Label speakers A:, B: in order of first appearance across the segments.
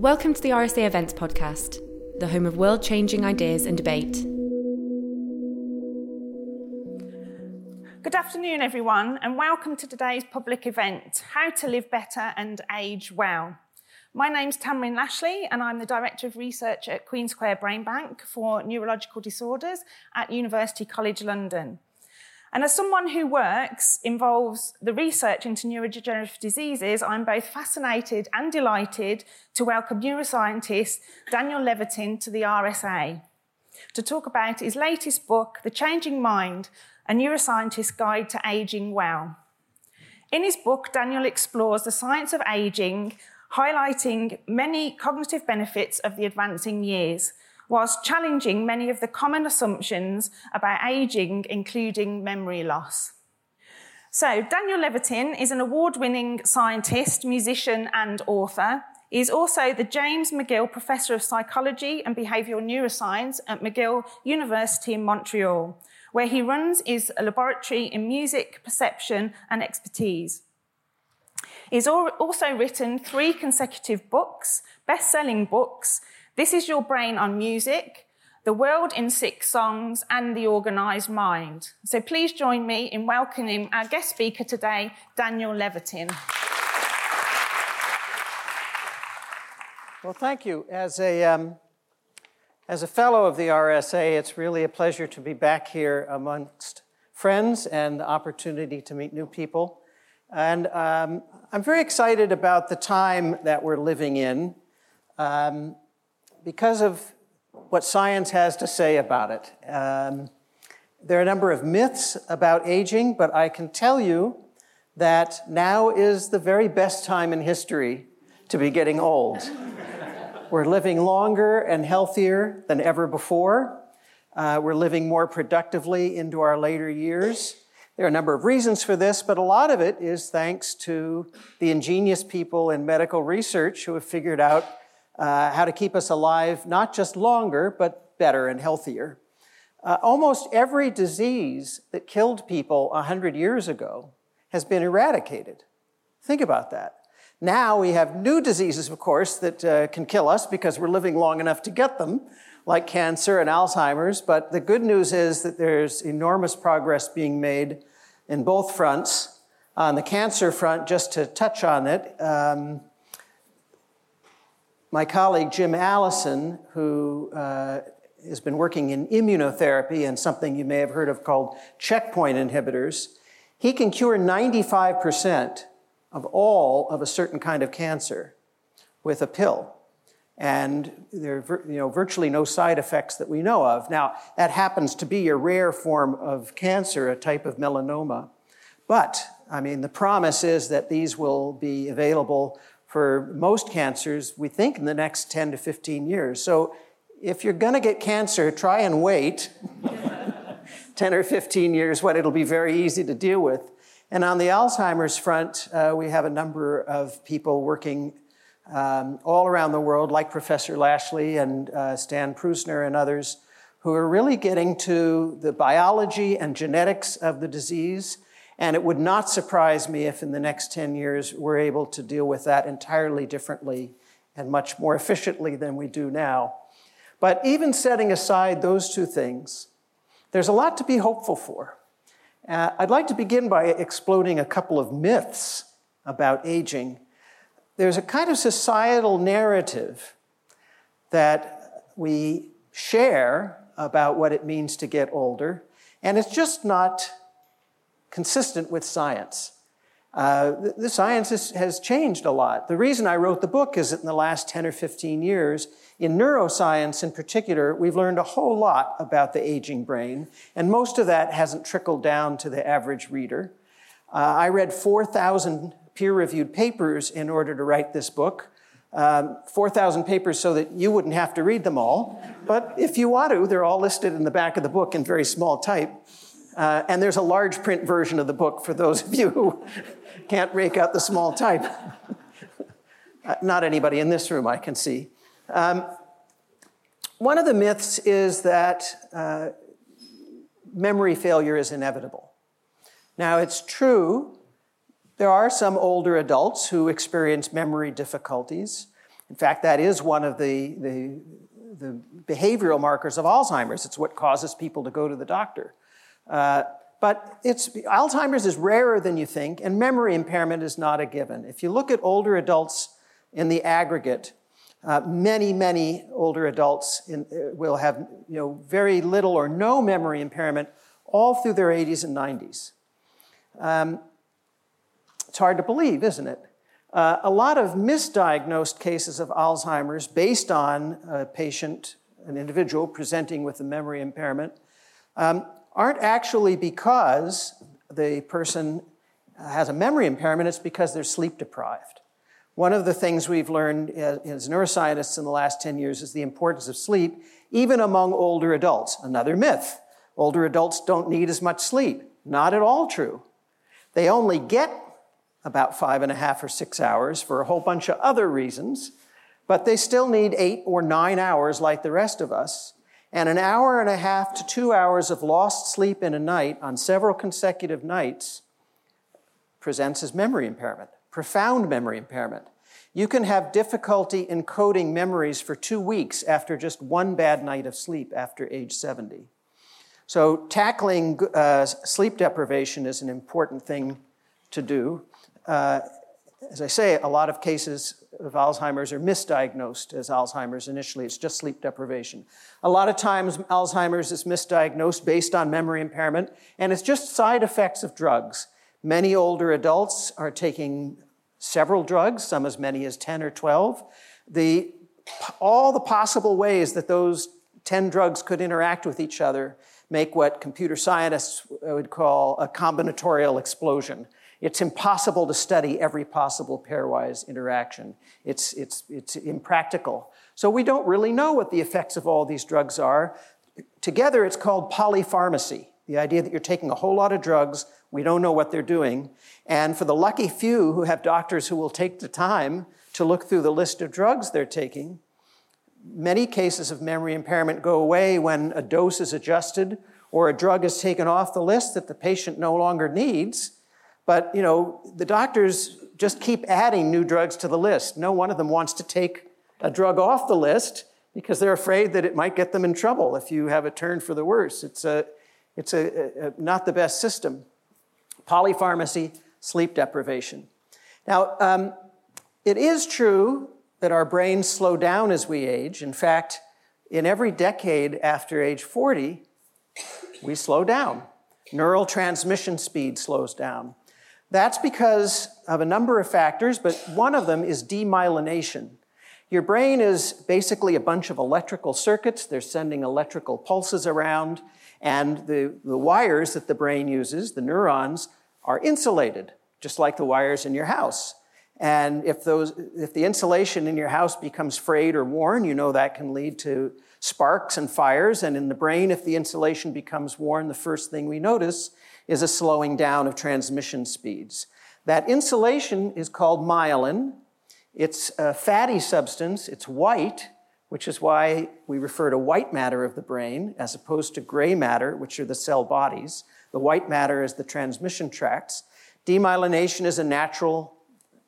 A: Welcome to the RSA Events Podcast, the home of world changing ideas and debate.
B: Good afternoon, everyone, and welcome to today's public event How to Live Better and Age Well. My name's Tammaryn Lashley, and I'm the Director of Research at Queen Square Brain Bank for Neurological Disorders at University College London. And as someone who works involves the research into neurodegenerative diseases, I'm both fascinated and delighted to welcome neuroscientist Daniel Levitin to the RSA to talk about his latest book, The Changing Mind A Neuroscientist's Guide to Aging Well. In his book, Daniel explores the science of aging, highlighting many cognitive benefits of the advancing years whilst challenging many of the common assumptions about aging, including memory loss. So, Daniel Levitin is an award winning scientist, musician, and author. He's also the James McGill Professor of Psychology and Behavioural Neuroscience at McGill University in Montreal, where he runs his laboratory in music, perception, and expertise. He's also written three consecutive books, best selling books, this is your brain on music, the world in six songs, and the organized mind. So please join me in welcoming our guest speaker today, Daniel Levitin.
C: Well, thank you. As a, um, as a fellow of the RSA, it's really a pleasure to be back here amongst friends and the opportunity to meet new people. And um, I'm very excited about the time that we're living in. Um, because of what science has to say about it. Um, there are a number of myths about aging, but I can tell you that now is the very best time in history to be getting old. we're living longer and healthier than ever before. Uh, we're living more productively into our later years. There are a number of reasons for this, but a lot of it is thanks to the ingenious people in medical research who have figured out uh, how to keep us alive not just longer, but better and healthier. Uh, almost every disease that killed people 100 years ago has been eradicated. Think about that. Now we have new diseases, of course, that uh, can kill us because we're living long enough to get them, like cancer and Alzheimer's. But the good news is that there's enormous progress being made in both fronts. On the cancer front, just to touch on it, um, my colleague Jim Allison, who uh, has been working in immunotherapy and something you may have heard of called checkpoint inhibitors, he can cure 95% of all of a certain kind of cancer with a pill. And there are you know, virtually no side effects that we know of. Now, that happens to be a rare form of cancer, a type of melanoma. But, I mean, the promise is that these will be available for most cancers, we think in the next 10 to 15 years. So if you're going to get cancer, try and wait 10 or 15 years when it'll be very easy to deal with. And on the Alzheimer's front, uh, we have a number of people working um, all around the world, like Professor Lashley and uh, Stan Prusiner and others, who are really getting to the biology and genetics of the disease and it would not surprise me if in the next 10 years we're able to deal with that entirely differently and much more efficiently than we do now. But even setting aside those two things, there's a lot to be hopeful for. Uh, I'd like to begin by exploding a couple of myths about aging. There's a kind of societal narrative that we share about what it means to get older, and it's just not consistent with science. Uh, the, science has changed a lot. The reason I wrote the book is that in the last 10 or 15 years, in neuroscience in particular, we've learned a whole lot about the aging brain, and most of that hasn't trickled down to the average reader. Uh, I read 4,000 peer reviewed papers in order to write this book. Um, 4,000 papers so that you wouldn't have to read them all. But if you want to, they're all listed in the back of the book in very small type. Uh, and there's a large print version of the book for those of you who can't rake out the small type. uh, not anybody in this room, I can see. Um, one of the myths is that uh, memory failure is inevitable. Now, it's true, there are some older adults who experience memory difficulties, In fact, that is one of the, the, the behavioral markers of Alzheimer's. It's what causes people to go to the doctor. Uh, but Alzheimer's is rarer than you think, and memory impairment is not a given. If you look at older adults in the aggregate, uh, many, many older adults in, uh, will have you know, very little or no memory impairment all through their 80s and 90s. Um, it's hard to believe, isn't it? Uh, a lot of misdiagnosed cases of Alzheimer's based on a patient, an individual presenting with a memory impairment, um, aren't actually because the person has a memory impairment, it's because they're sleep deprived. One of the things we've learned as neuroscientists in the last 10 years is the importance of sleep, even among older adults. Another myth older adults don't need as much sleep. Not at all true. They only get about five and a half or six hours for a whole bunch of other reasons, but they still need eight or nine hours like the rest of us. And an hour and a half to two hours of lost sleep in a night on several consecutive nights presents as memory impairment, profound memory impairment. You can have difficulty encoding memories for two weeks after just one bad night of sleep after age 70. So, tackling uh, sleep deprivation is an important thing to do. Uh, as I say, a lot of cases of Alzheimer's are misdiagnosed as Alzheimer's initially. It's just sleep deprivation. A lot of times, Alzheimer's is misdiagnosed based on memory impairment, and it's just side effects of drugs. Many older adults are taking several drugs, some as many as 10 or 12. The, all the possible ways that those 10 drugs could interact with each other make what computer scientists would call a combinatorial explosion. It's impossible to study every possible pairwise interaction. It's, it's, it's impractical. So we don't really know what the effects of all these drugs are. Together, it's called polypharmacy the idea that you're taking a whole lot of drugs, we don't know what they're doing. And for the lucky few who have doctors who will take the time to look through the list of drugs they're taking, many cases of memory impairment go away when a dose is adjusted or a drug is taken off the list that the patient no longer needs. But, you know, the doctors just keep adding new drugs to the list. No one of them wants to take a drug off the list because they're afraid that it might get them in trouble if you have a turn for the worse. It's a, it's a, a, not the best system. Polypharmacy, sleep deprivation. Now, um, it is true that our brains slow down as we age. In fact, in every decade after age 40, we slow down. Neural transmission speed slows down. That's because of a number of factors, but one of them is demyelination. Your brain is basically a bunch of electrical circuits. They're sending electrical pulses around. And the, the wires that the brain uses, the neurons, are insulated, just like the wires in your house. And if, those, if the insulation in your house becomes frayed or worn, you know that can lead to sparks and fires. And in the brain, if the insulation becomes worn, the first thing we notice is a slowing down of transmission speeds. That insulation is called myelin. It's a fatty substance, it's white, which is why we refer to white matter of the brain as opposed to gray matter, which are the cell bodies. The white matter is the transmission tracts. Demyelination is a natural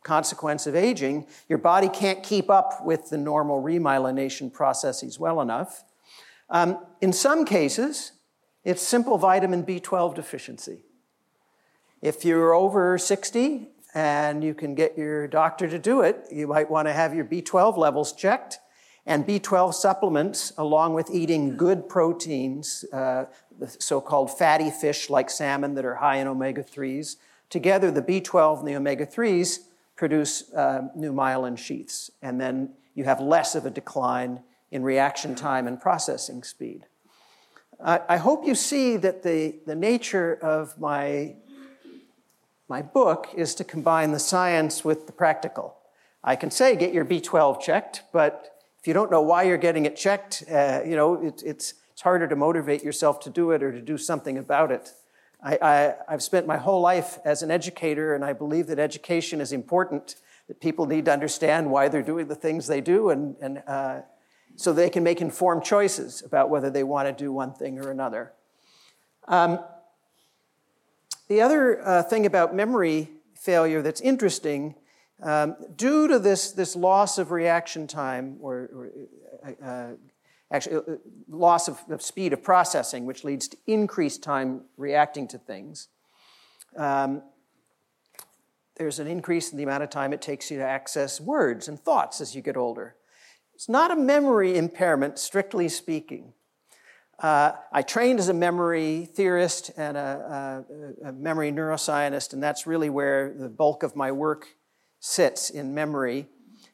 C: consequence of aging. Your body can't keep up with the normal remyelination processes well enough. Um, in some cases, it's simple vitamin B12 deficiency. If you're over 60 and you can get your doctor to do it, you might want to have your B12 levels checked and B12 supplements, along with eating good proteins, uh, the so called fatty fish like salmon that are high in omega 3s, together the B12 and the omega 3s produce uh, new myelin sheaths. And then you have less of a decline in reaction time and processing speed. I hope you see that the, the nature of my, my book is to combine the science with the practical. I can say get your B12 checked, but if you don't know why you're getting it checked, uh, you know, it, it's, it's harder to motivate yourself to do it or to do something about it. I, I've spent my whole life as an educator, and I believe that education is important, that people need to understand why they're doing the things they do, and, and uh, so they can make informed choices about whether they want to do one thing or another. Um, the other uh, thing about memory failure that's interesting Um, due to this, this loss of reaction time, or, or uh, uh actually, uh, loss of, of, speed of processing, which leads to increased time reacting to things, um, there's an increase in the amount of time it takes you to access words and thoughts as you get older. It's not a memory impairment, strictly speaking. Uh, I trained as a memory theorist and a, a, a, memory neuroscientist, and that's really where the bulk of my work sits in memory.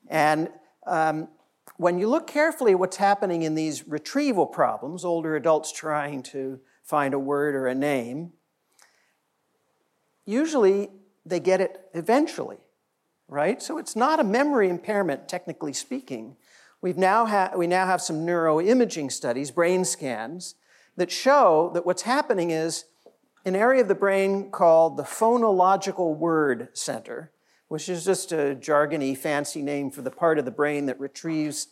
C: And um, when you look carefully at what's happening in these retrieval problems, older adults trying to find a word or a name, usually they get it eventually, right? So it's not a memory impairment, technically speaking. We've now ha- we now have some neuroimaging studies, brain scans, that show that what's happening is an area of the brain called the phonological word center, which is just a jargony, fancy name for the part of the brain that retrieves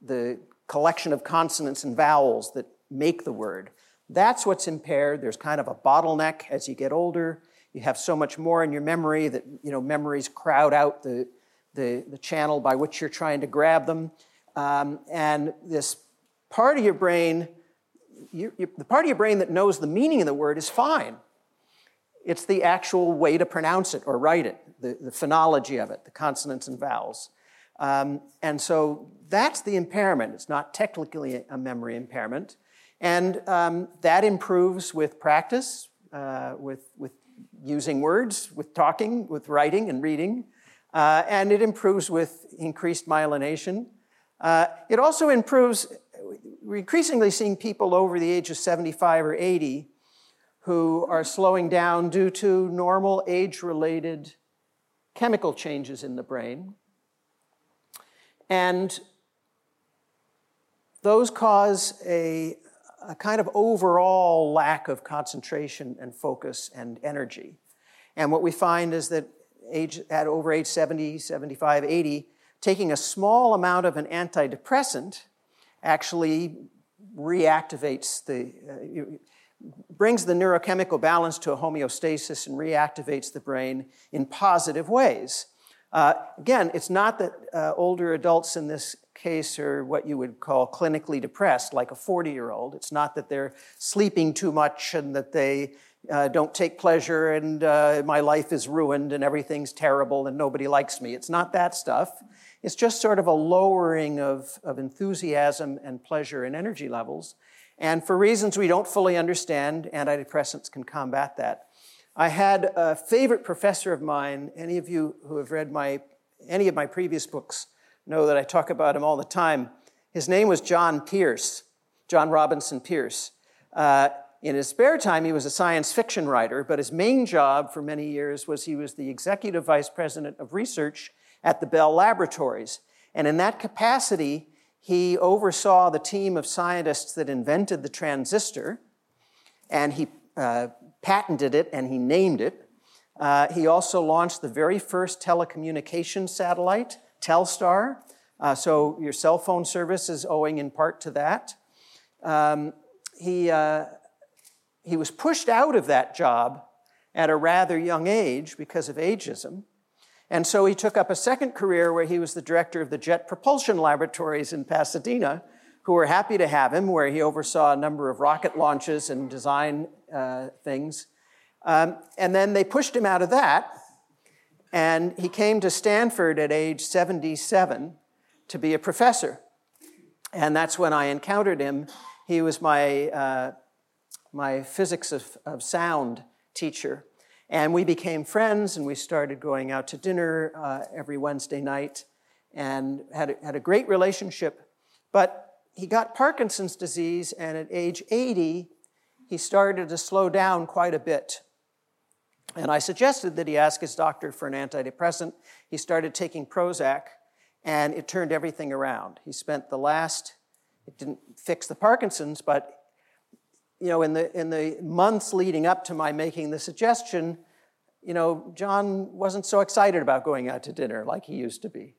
C: the collection of consonants and vowels that make the word. That's what's impaired. There's kind of a bottleneck as you get older. You have so much more in your memory that you know memories crowd out the, the, the channel by which you're trying to grab them. Um, and this part of your brain, you, you, the part of your brain that knows the meaning of the word is fine. It's the actual way to pronounce it or write it, the, the phonology of it, the consonants and vowels. Um, and so that's the impairment. It's not technically a memory impairment. And um, that improves with practice, uh, with, with using words, with talking, with writing and reading. Uh, and it improves with increased myelination. Uh, it also improves, we're increasingly seeing people over the age of 75 or 80 who are slowing down due to normal age related chemical changes in the brain. And those cause a, a kind of overall lack of concentration and focus and energy. And what we find is that age, at over age 70, 75, 80, taking a small amount of an antidepressant actually reactivates the, uh, brings the neurochemical balance to a homeostasis and reactivates the brain in positive ways. Uh, again, it's not that uh, older adults in this case are what you would call clinically depressed, like a 40 year old. It's not that they're sleeping too much and that they uh, don't take pleasure and uh, my life is ruined and everything's terrible and nobody likes me. It's not that stuff. It's just sort of a lowering of, of enthusiasm and pleasure and energy levels. And for reasons we don't fully understand, antidepressants can combat that. I had a favorite professor of mine. Any of you who have read my, any of my previous books know that I talk about him all the time. His name was John Pierce, John Robinson Pierce. Uh, in his spare time, he was a science fiction writer, but his main job for many years was he was the executive vice president of research at the Bell Laboratories. And in that capacity, he oversaw the team of scientists that invented the transistor, and he uh, patented it and he named it. Uh, he also launched the very first telecommunications satellite, Telstar. Uh, so your cell phone service is owing in part to that. Um, he uh, he was pushed out of that job at a rather young age because of ageism. And so he took up a second career where he was the director of the Jet Propulsion Laboratories in Pasadena, who were happy to have him, where he oversaw a number of rocket launches and design uh, things. Um, and then they pushed him out of that, and he came to Stanford at age 77 to be a professor. And that's when I encountered him. He was my uh, my physics of, of sound teacher. And we became friends and we started going out to dinner uh, every Wednesday night and had a, had a great relationship. But he got Parkinson's disease, and at age 80, he started to slow down quite a bit. And I suggested that he ask his doctor for an antidepressant. He started taking Prozac, and it turned everything around. He spent the last, it didn't fix the Parkinson's, but you know, in the, in the months leading up to my making the suggestion, you know, John wasn't so excited about going out to dinner like he used to be.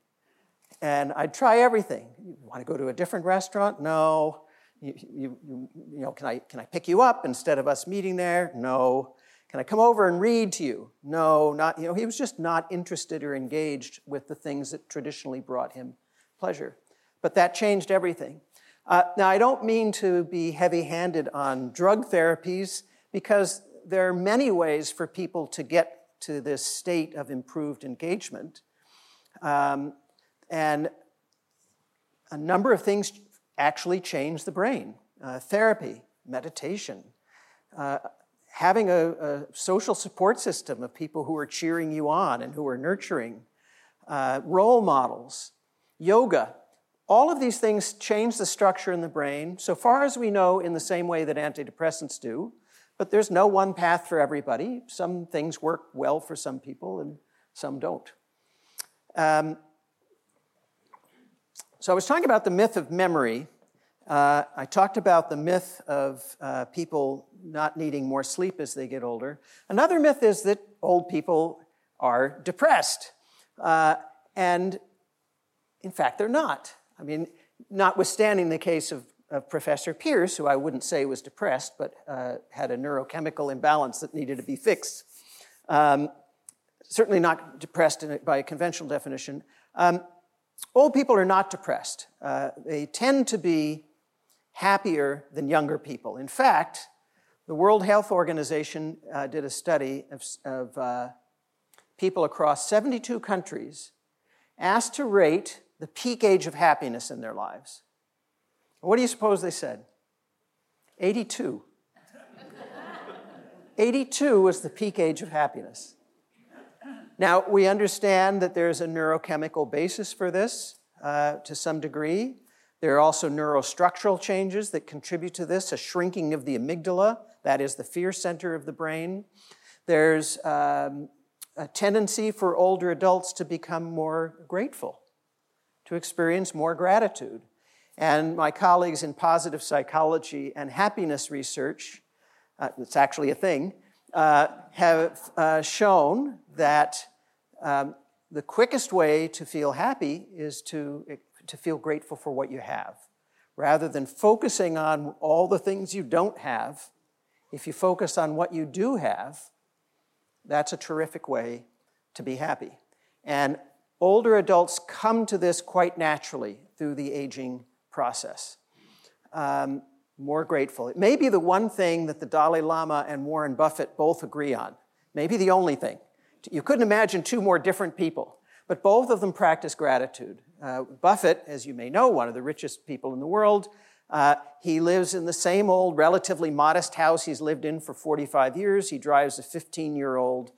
C: And I'd try everything. You want to go to a different restaurant? No. You, you, you, you know, can I, can I pick you up instead of us meeting there? No. Can I come over and read to you? No, not, you know, he was just not interested or engaged with the things that traditionally brought him pleasure. But that changed everything. Uh, now, I don't mean to be heavy handed on drug therapies because there are many ways for people to get to this state of improved engagement. Um, and a number of things actually change the brain uh, therapy, meditation, uh, having a, a, social support system of people who are cheering you on and who are nurturing, uh, role models, yoga. All of these things change the structure in the brain, so far as we know, in the same way that antidepressants do. But there's no one path for everybody. Some things work well for some people and some don't. Um, so I was talking about the myth of memory. Uh, I talked about the myth of uh, people not needing more sleep as they get older. Another myth is that old people are depressed. Uh, and in fact, they're not. I mean, notwithstanding the case of, of Professor Pierce, who I wouldn't say was depressed, but uh, had a neurochemical imbalance that needed to be fixed. Um, certainly not depressed by a conventional definition. Um, Old people are not depressed. Uh, they tend to be happier than younger people. In fact, the World Health Organization uh, did a study of, of uh, people across 72 countries asked to rate the peak age of happiness in their lives. What do you suppose they said? 82. 82 was the peak age of happiness. Now, we understand that there's a neurochemical basis for this uh, to some degree. There are also neurostructural changes that contribute to this, a shrinking of the amygdala, that is the fear center of the brain. There's um, a tendency for older adults to become more grateful, to experience more gratitude. And my colleagues in positive psychology and happiness research, uh, it's actually a thing, uh, have uh, shown that um, the quickest way to feel happy is to, to feel grateful for what you have. Rather than focusing on all the things you don't have, if you focus on what you do have, that's a terrific way to be happy. And older adults come to this quite naturally through the aging process. Um, more grateful. It may be the one thing that the Dalai Lama and Warren Buffett both agree on, maybe the only thing. You couldn't imagine two more different people, but both of them practice gratitude. Uh, Buffett, as you may know, one of the richest people in the world, uh, he lives in the same old, relatively modest house he's lived in for 45 years. He drives a 15 year old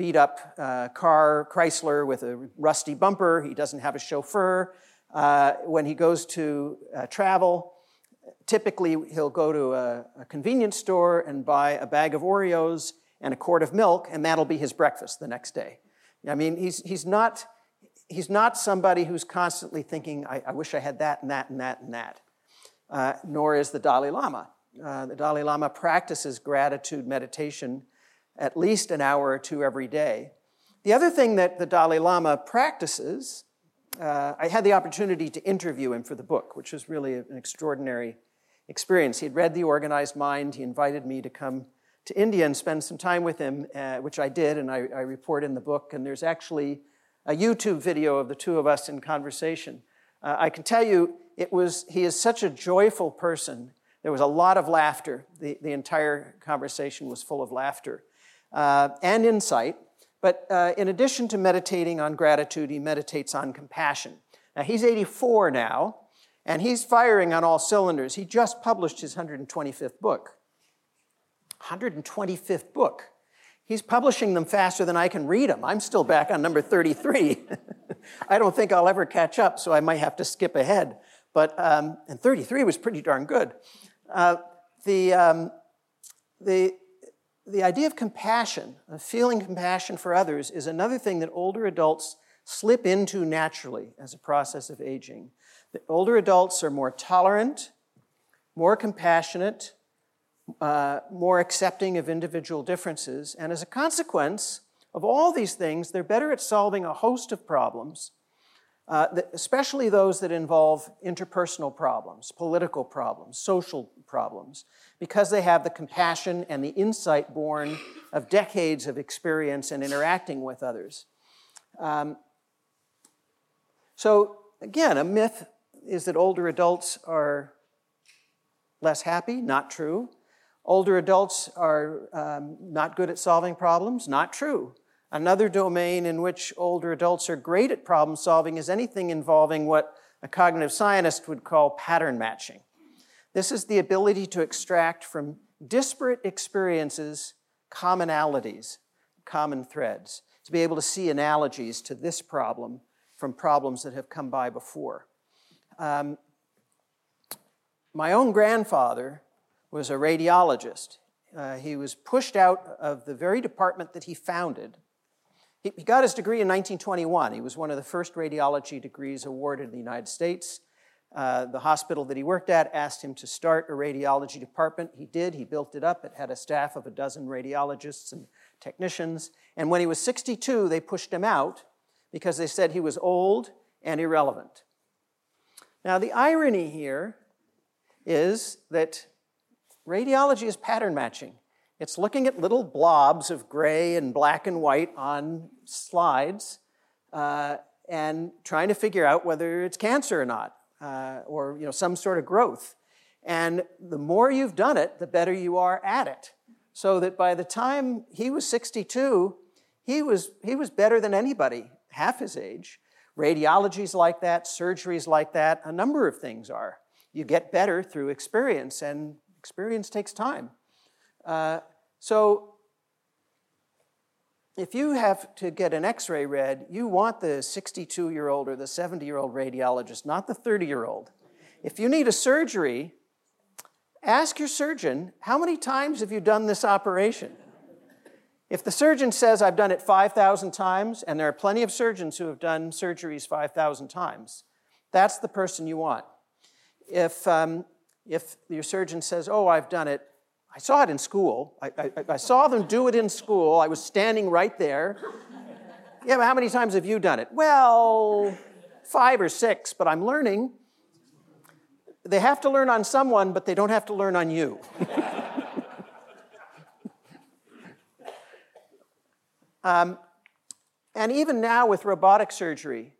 C: beat up uh, car, Chrysler, with a rusty bumper. He doesn't have a chauffeur. Uh, when he goes to uh, travel, typically he'll go to a, a, convenience store and buy a bag of Oreos and a quart of milk, and that'll be his breakfast the next day. I mean, he's, he's, not, he's not somebody who's constantly thinking, I, I wish I had that and that and that and that. Uh, nor is the Dalai Lama. Uh, the Dalai Lama practices gratitude meditation at least an hour or two every day. The other thing that the Dalai Lama practices, uh, I had the opportunity to interview him for the book, which was really an extraordinary experience. He had read The Organized Mind. He invited me to come to India and spend some time with him, uh, which I did, and I, I, report in the book. And there's actually a YouTube video of the two of us in conversation. Uh, I can tell you, it was, he is such a joyful person. There was a lot of laughter. The, the entire conversation was full of laughter uh, and insight. But uh, in addition to meditating on gratitude, he meditates on compassion. Now, he's 84 now, and he's firing on all cylinders. He just published his 125th book. 125th book. He's publishing them faster than I can read them. I'm still back on number 33. I don't think I'll ever catch up, so I might have to skip ahead. But um, and 33 was pretty darn good. Uh, the, um, the, the idea of compassion, of feeling compassion for others, is another thing that older adults slip into naturally as a process of aging. The older adults are more tolerant, more compassionate, uh, more accepting of individual differences, and as a consequence of all these things, they're better at solving a host of problems uh, especially those that involve interpersonal problems, political problems, social problems, because they have the compassion and the insight born of decades of experience and interacting with others. Um, so, again, a myth is that older adults are less happy, not true. Older adults are um, not good at solving problems, not true. Another domain in which older adults are great at problem solving is anything involving what a cognitive scientist would call pattern matching. This is the ability to extract from disparate experiences commonalities, common threads, to be able to see analogies to this problem from problems that have come by before. Um, my own grandfather was a radiologist. Uh, he was pushed out of the very department that he founded he, he got his degree in 1921. He was one of the first radiology degrees awarded in the United States. Uh, the hospital that he worked at asked him to start a radiology department. He did. He built it up. It had a staff of a dozen radiologists and technicians. And when he was 62, they pushed him out because they said he was old and irrelevant. Now, the irony here is that radiology is pattern matching. It's looking at little blobs of gray and black and white on slides uh, and trying to figure out whether it's cancer or not, uh, or you know, some sort of growth. And the more you've done it, the better you are at it. So that by the time he was 62, he was, he was better than anybody half his age. Radiology's like that, surgery's like that, a number of things are. You get better through experience, and experience takes time. Uh, so, if you have to get an x ray read, you want the 62 year old or the 70 year old radiologist, not the 30 year old. If you need a surgery, ask your surgeon, how many times have you done this operation? If the surgeon says, I've done it 5,000 times, and there are plenty of surgeons who have done surgeries 5,000 times, that's the person you want. If, um, if your surgeon says, Oh, I've done it I saw it in school. I, I, I, saw them do it in school. I was standing right there. Yeah, but how many times have you done it? Well, five or six, but I'm learning. They have to learn on someone, but they don't have to learn on you. um, and even now with robotic surgery,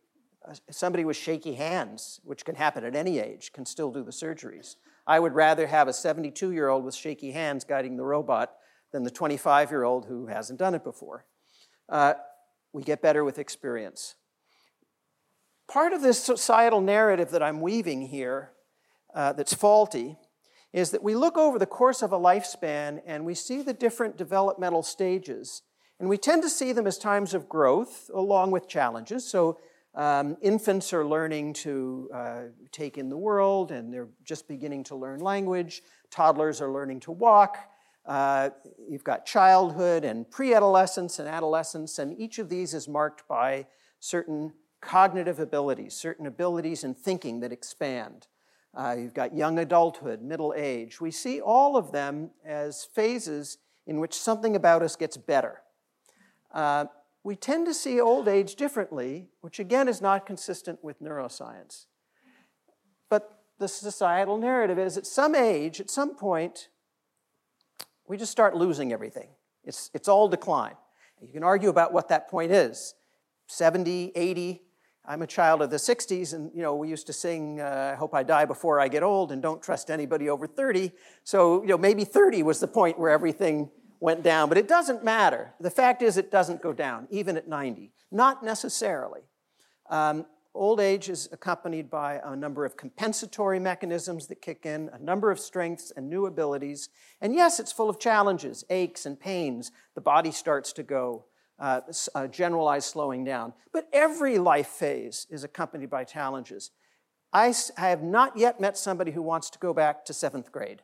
C: uh, somebody with shaky hands, which can happen at any age, can still do the surgeries. I would rather have a 72 year old with shaky hands guiding the robot than the 25 year old who hasn't done it before. Uh, we get better with experience. Part of this societal narrative that I'm weaving here uh, that's faulty is that we look over the course of a lifespan and we see the different developmental stages. And we tend to see them as times of growth along with challenges. So um, infants are learning to uh, take in the world and they're just beginning to learn language. Toddlers are learning to walk. Uh, you've got childhood and pre adolescence and adolescence, and each of these is marked by certain cognitive abilities, certain abilities in thinking that expand. Uh, you've got young adulthood, middle age. We see all of them as phases in which something about us gets better. We tend to see old age differently, which again is not consistent with neuroscience. But the societal narrative is at some age, at some point, we just start losing everything. It's, it's all decline. You can argue about what that point is 70, 80. I'm a child of the 60s, and you know, we used to sing, uh, I hope I die before I get old, and don't trust anybody over 30. So, you know, maybe 30 was the point where everything went down, but it doesn't matter. The fact is, it doesn't go down, even at 90. Not necessarily. Um, old age is accompanied by a number of compensatory mechanisms that kick in, a number of strengths and new abilities. And yes, it's full of challenges, aches and pains. The body starts to go, uh, uh, generalized slowing down. But every life phase is accompanied by challenges. I, I have not yet met somebody who wants to go back to seventh grade.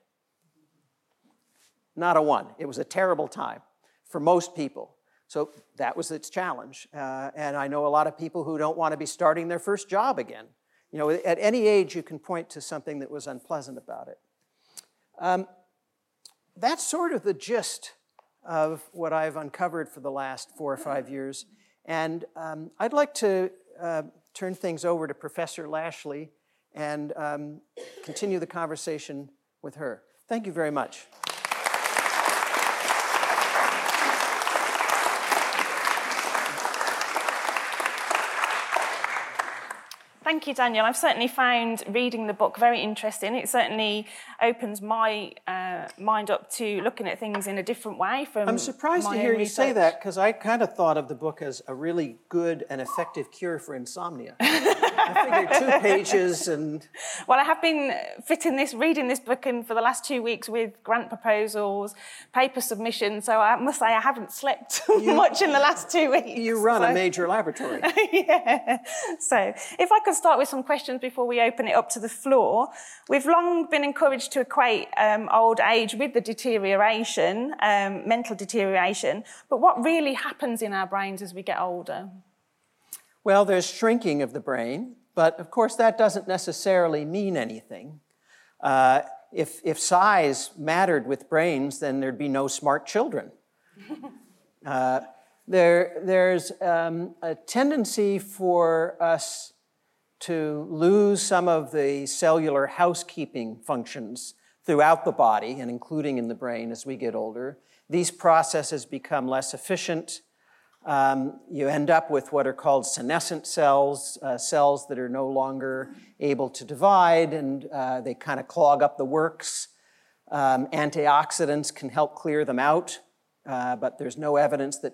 C: Not a one. It was a terrible time for most people. So that was its challenge. Uh, and I know a lot of people who don't want to be starting their first job again. You know, at any age, you can point to something that was unpleasant about it. Um, that's sort of the gist of what I've uncovered for the last four or five years. And um, I'd like to uh, turn things over to Professor Lashley and um, continue the conversation with her. Thank you very much.
B: Thank you, Daniel. I've certainly found reading the book very interesting. It certainly opens my uh, mind up to looking at things in a different way. From
C: I'm surprised to hear you say that because I kind of thought of the book as a really good and effective cure for insomnia. I figured two pages and.
B: Well, I have been fitting this, reading this book in for the last two weeks with grant proposals, paper submissions. So I must say I haven't slept you, much in the last two weeks.
C: You run so. a major laboratory.
B: yeah. So if I could start with some questions before we open it up to the floor. We've long been encouraged to equate um, old age with the deterioration, um, mental deterioration. But what really happens in our brains as we get older?
C: Well, there's shrinking of the brain, but of course that doesn't necessarily mean anything. Uh, if, if size mattered with brains, then there'd be no smart children. Uh, there, there's um, a tendency for us to lose some of the cellular housekeeping functions throughout the body and including in the brain as we get older. These processes become less efficient um, you end up with what are called senescent cells, uh, cells that are no longer able to divide and uh, they kind of clog up the works. Um, antioxidants can help clear them out, uh, but there's no evidence that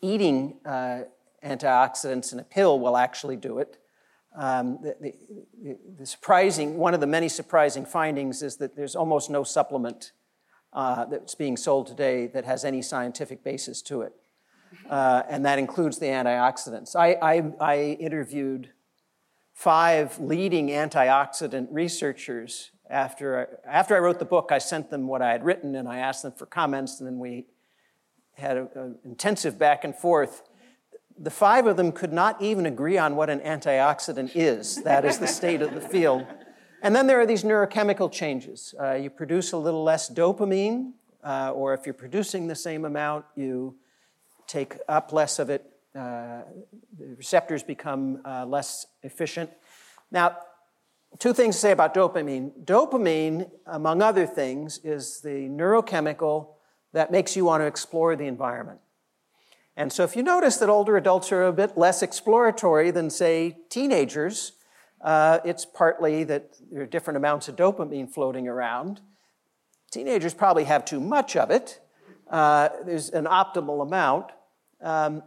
C: eating uh, antioxidants in a pill will actually do it. Um, the, the, the, surprising, one of the many surprising findings is that there's almost no supplement uh, that's being sold today that has any scientific basis to it uh, and that includes the antioxidants. I, I, I, interviewed five leading antioxidant researchers after, after I wrote the book. I sent them what I had written and I asked them for comments, and then we had an intensive back and forth. The five of them could not even agree on what an antioxidant is. That is the state of the field. And then there are these neurochemical changes. Uh, you produce a little less dopamine, uh, or if you're producing the same amount, you take up less of it. Uh, the receptors become uh, less efficient. Now, two things to say about dopamine. Dopamine, among other things, is the neurochemical that makes you want to explore the environment. And so, if you notice that older adults are a bit less exploratory than, say, teenagers, uh, it's partly that there are different amounts of dopamine floating around. Teenagers probably have too much of it, uh, there's an optimal amount. Um,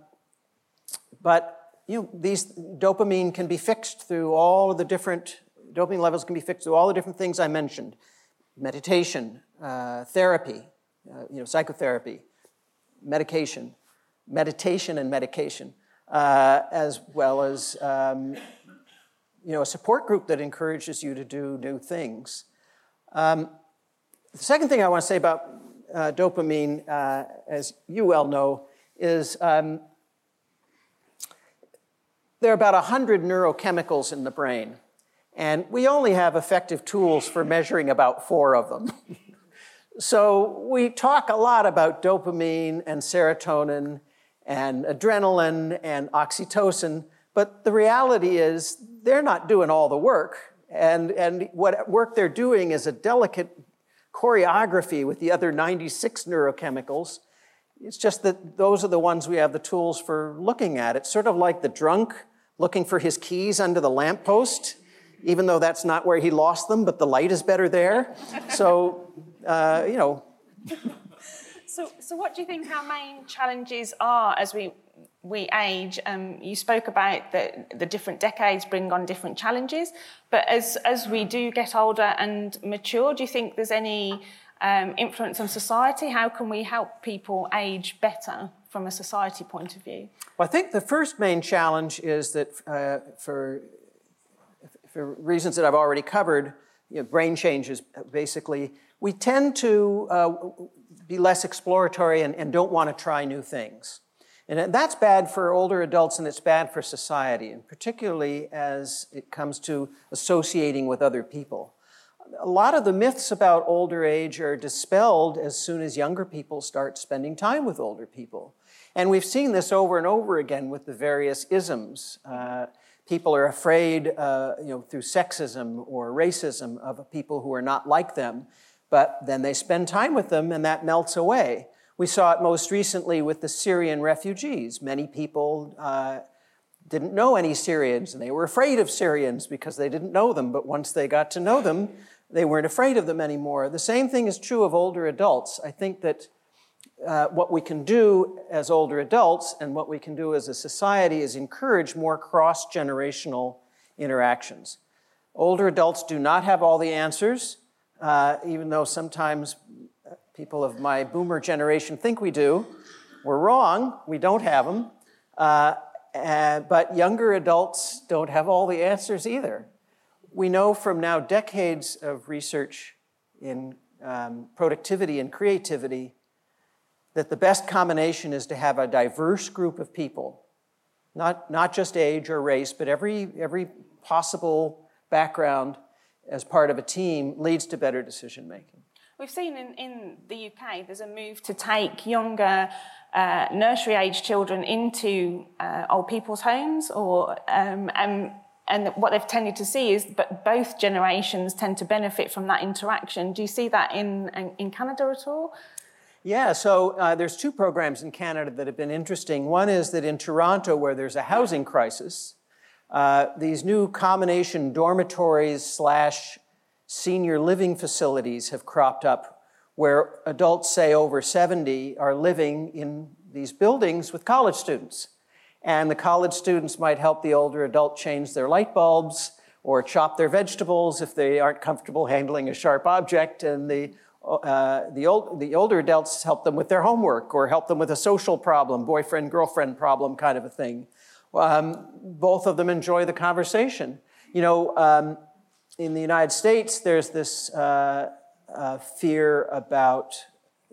C: but you know, these dopamine can be fixed through all of the different dopamine levels can be fixed through all the different things I mentioned: meditation, uh, therapy, uh, you know, psychotherapy, medication, meditation and medication, uh, as well as um, you know a support group that encourages you to do new things. Um, the second thing I want to say about uh, dopamine, uh, as you well know, is um, there are about 100 neurochemicals in the brain, and we only have effective tools for measuring about four of them. so we talk a lot about dopamine and serotonin and adrenaline and oxytocin, but the reality is they're not doing all the work. And, and what work they're doing is a delicate choreography with the other 96 neurochemicals. It's just that those are the ones we have the tools for looking at. It's sort of like the drunk looking for his keys under the lamppost, even though that's not where he lost them, but the light is better there. So, uh, you know.
B: So, so what do you think our main challenges are as we we age. Um, you spoke about the, the different decades bring on different challenges, but as, as we do get older and mature, do you think there's any um, influence on society? How can we help people age better from a society point of view?
C: Well, I think the first main challenge is that uh, for, for reasons that I've already covered, you know, brain changes basically, we tend to uh, be less exploratory and, and don't want to try new things. And that's bad for older adults and it's bad for society, and particularly as it comes to associating with other people. A lot of the myths about older age are dispelled as soon as younger people start spending time with older people. And we've seen this over and over again with the various isms. Uh, people are afraid, uh, you know, through sexism or racism of people who are not like them, but then they spend time with them and that melts away. We saw it most recently with the Syrian refugees. Many people uh, didn't know any Syrians and they were afraid of Syrians because they didn't know them, but once they got to know them, they weren't afraid of them anymore. The same thing is true of older adults. I think that uh, what we can do as older adults and what we can do as a society is encourage more cross generational interactions. Older adults do not have all the answers, uh, even though sometimes people of my boomer generation think we do. We're wrong, we don't have them. Uh, but younger adults don't have all the answers either. We know from now decades of research in um, productivity and creativity that the best combination is to have a diverse group of people, not, not just age or race, but every, every possible background as part of a team leads to better decision making.
B: We've seen in, in the UK there's a move to take younger uh, nursery age children into uh, old people's homes, or um, and, and what they've tended to see is that both generations tend to benefit from that interaction. Do you see that in, in, in Canada at all?
C: Yeah, so uh, there's two programs in Canada that have been interesting. One is that in Toronto, where there's a housing crisis, uh, these new combination dormitories slash senior living facilities have cropped up where adults, say over 70, are living in these buildings with college students. And the college students might help the older adult change their light bulbs or chop their vegetables if they aren't comfortable handling a sharp object, and the uh, the, old, the older adults help them with their homework or help them with a social problem, boyfriend, girlfriend problem kind of a thing. Um, both of them enjoy the conversation. You know, um, in the United States, there's this uh, uh, fear about,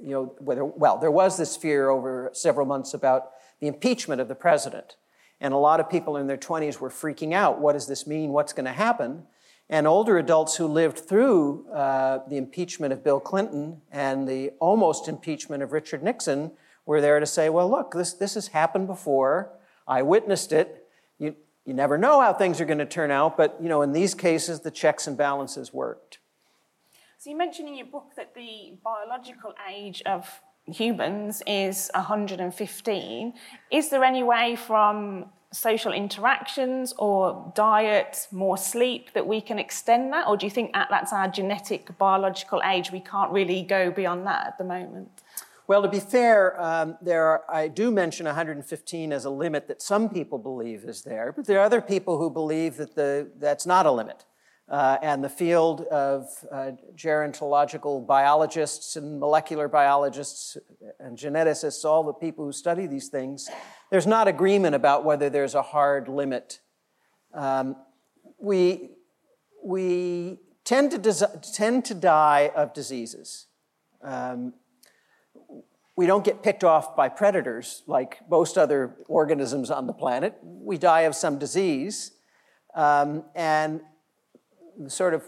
C: you know, whether, well, there was this fear over several months about the impeachment of the president. And a lot of people in their 20s were freaking out. What does this mean? What's going to happen? And older adults who lived through uh, the impeachment of Bill Clinton and the almost impeachment of Richard Nixon were there to say, well, look, this, this has happened before. I witnessed it. You, never know how things are going to turn out, but you know, in these cases, the checks and balances worked.
B: So you mentioned in your book that the biological age of humans is 115. Is there any way from social interactions or diet, more sleep, that we can extend that? Or do you think that that's our genetic, biological age? We can't really go beyond that at the moment.
C: Well, to be fair, um, there are, I do mention 115 as a limit that some people believe is there, but there are other people who believe that the, that's not a limit. Uh, and the field of uh, gerontological biologists and molecular biologists and geneticists, all the people who study these things, there's not agreement about whether there's a hard limit. Um, we, we tend to, tend to die of diseases. Um, we don't get picked off by predators like most other organisms on the planet. We die of some disease. Um, and the sort of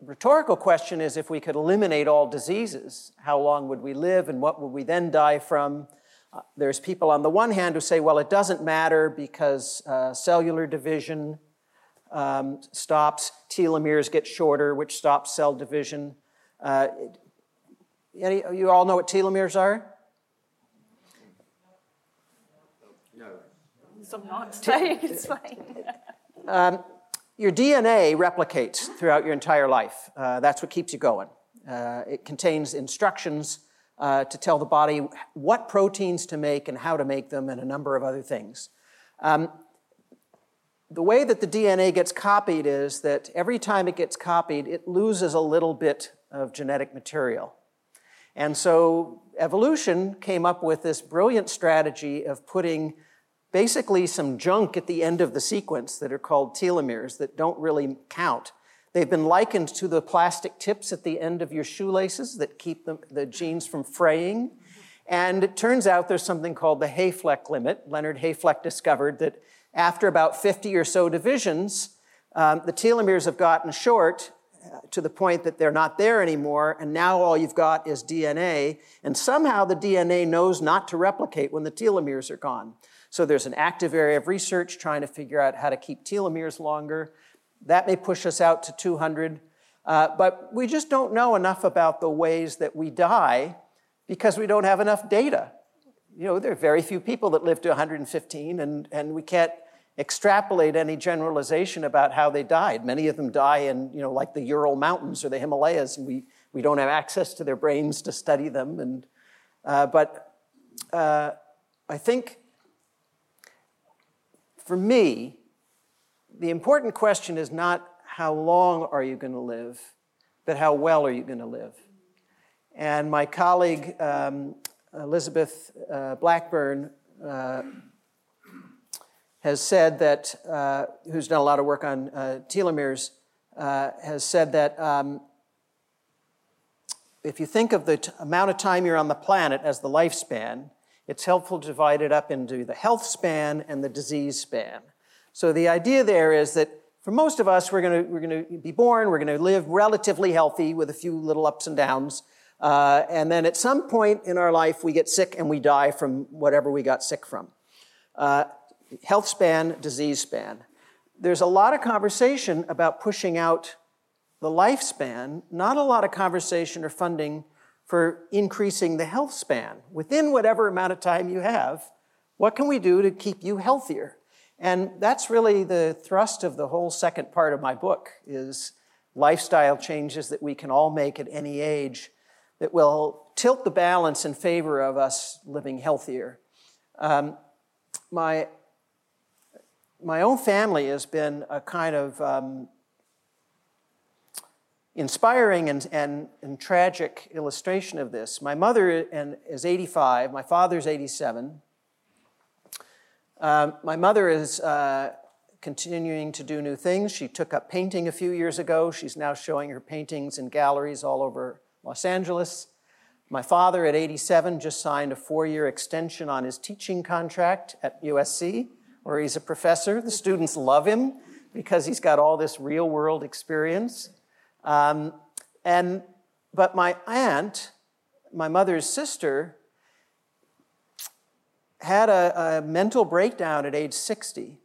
C: rhetorical question is if we could eliminate all diseases, how long would we live and what would we then die from? Uh, there's people on the one hand who say, well, it doesn't matter because uh, cellular division um, stops, telomeres get shorter, which stops cell division. Uh, you all know what telomeres are?
B: No. Some not. Explain.
C: um, your DNA replicates throughout your entire life. Uh, that's what keeps you going. Uh, it contains instructions uh, to tell the body what proteins to make and how to make them, and a number of other things. Um, the way that the DNA gets copied is that every time it gets copied, it loses a little bit of genetic material. And so evolution came up with this brilliant strategy of putting basically some junk at the end of the sequence that are called telomeres that don't really count. They've been likened to the plastic tips at the end of your shoelaces that keep the, the genes from fraying. And it turns out there's something called the Hayflick limit. Leonard Hayflick discovered that after about 50 or so divisions, um, the telomeres have gotten short to the point that they're not there anymore, and now all you've got is DNA, and somehow the DNA knows not to replicate when the telomeres are gone. So there's an active area of research trying to figure out how to keep telomeres longer. That may push us out to 200. Uh, but we just don't know enough about the ways that we die because we don't have enough data. You know, there are very few people that live to 115, and, and we can't extrapolate any generalization about how they died. Many of them die in, you know, like the Ural Mountains or the Himalayas, and we, we don't have access to their brains to study them. And, uh, but uh, I think for me, the important question is not how long are you going to live, but how well are you going to live. And my colleague, um, Elizabeth uh, Blackburn, uh, has said that, uh, who's done a lot of work on uh, telomeres, uh, has said that um, if you think of the t- amount of time you're on the planet as the lifespan, it's helpful to divide it up into the health span and the disease span. So the idea there is that for most of us, we're going to, we're to be born, we're going to live relatively healthy with a few little ups and downs. Uh, and then at some point in our life, we get sick and we die from whatever we got sick from. Uh, health span, disease span. There's a lot of conversation about pushing out the lifespan, not a lot of conversation or funding for increasing the health span. Within whatever amount of time you have, what can we do to keep you healthier? And that's really the thrust of the whole second part of my book is lifestyle changes that we can all make at any age that will tilt the balance in favor of us living healthier. Um, my, my own family has been a kind of um, inspiring and, and, and tragic illustration of this. My mother is 85, my father's 87. Um, my mother is uh, continuing to do new things. She took up painting a few years ago. She's now showing her paintings in galleries all over Los Angeles. My father, at 87, just signed a four year extension on his teaching contract at USC, where he's a professor. The students love him because he's got all this real world experience. Um, and, but my aunt, my mother's sister, had a, a mental breakdown at age 60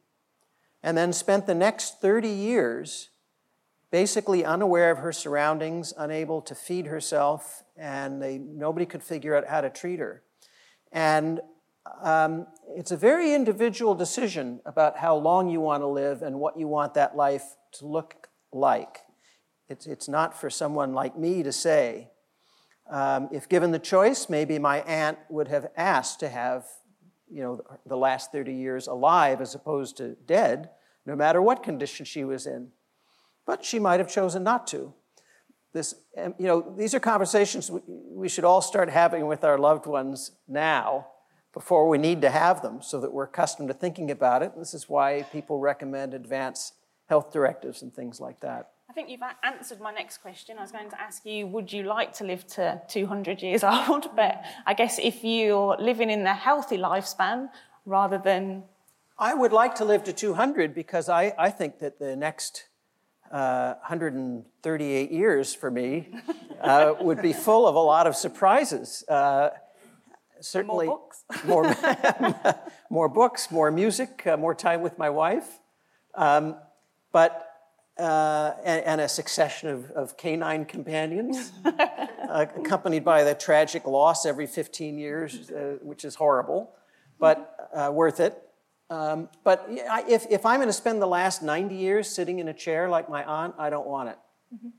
C: and then spent the next 30 years basically unaware of her surroundings, unable to feed herself, and they, nobody could figure out how to treat her. And um, it's a very individual decision about how long you want to live and what you want that life to look like. It's, it's not for someone like me to say. Um, if given the choice, maybe my aunt would have asked to have you know, the last 30 years alive as opposed to dead, no matter what condition she was in. But she might have chosen not to. This, you know, these are conversations we should all start having with our loved ones now before we need to have them so that we're accustomed to thinking about it. This is why people recommend advanced health directives and things like that.
B: I think you've answered my next question. I was going to ask you, would you like to live to 200 years old? But I guess if you're living in the healthy lifespan rather than.
C: I would like to live to 200 because I, I think that the next uh, 138 years for me uh, would be full of a lot of surprises. Uh, certainly,
B: more books,
C: more, more, books, more music, uh, more time with my wife. Um, but uh, and, and, a succession of, of canine companions, uh, accompanied by the tragic loss every 15 years, uh, which is horrible, but uh, worth it. Um, but if, if I'm going to spend the last 90 years sitting in a chair like my aunt, I don't want it. Mm-hmm.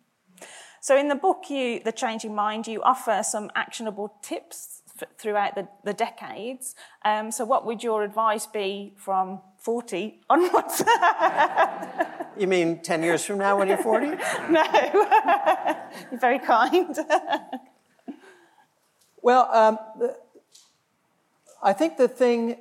B: So, in the book, you, The Changing Mind, you offer some actionable tips f- throughout the, the decades. Um, so, what would your advice be from 40 onwards?
C: You mean 10 years from now when you're 40?
B: no. you're very kind.
C: well, um, I think the thing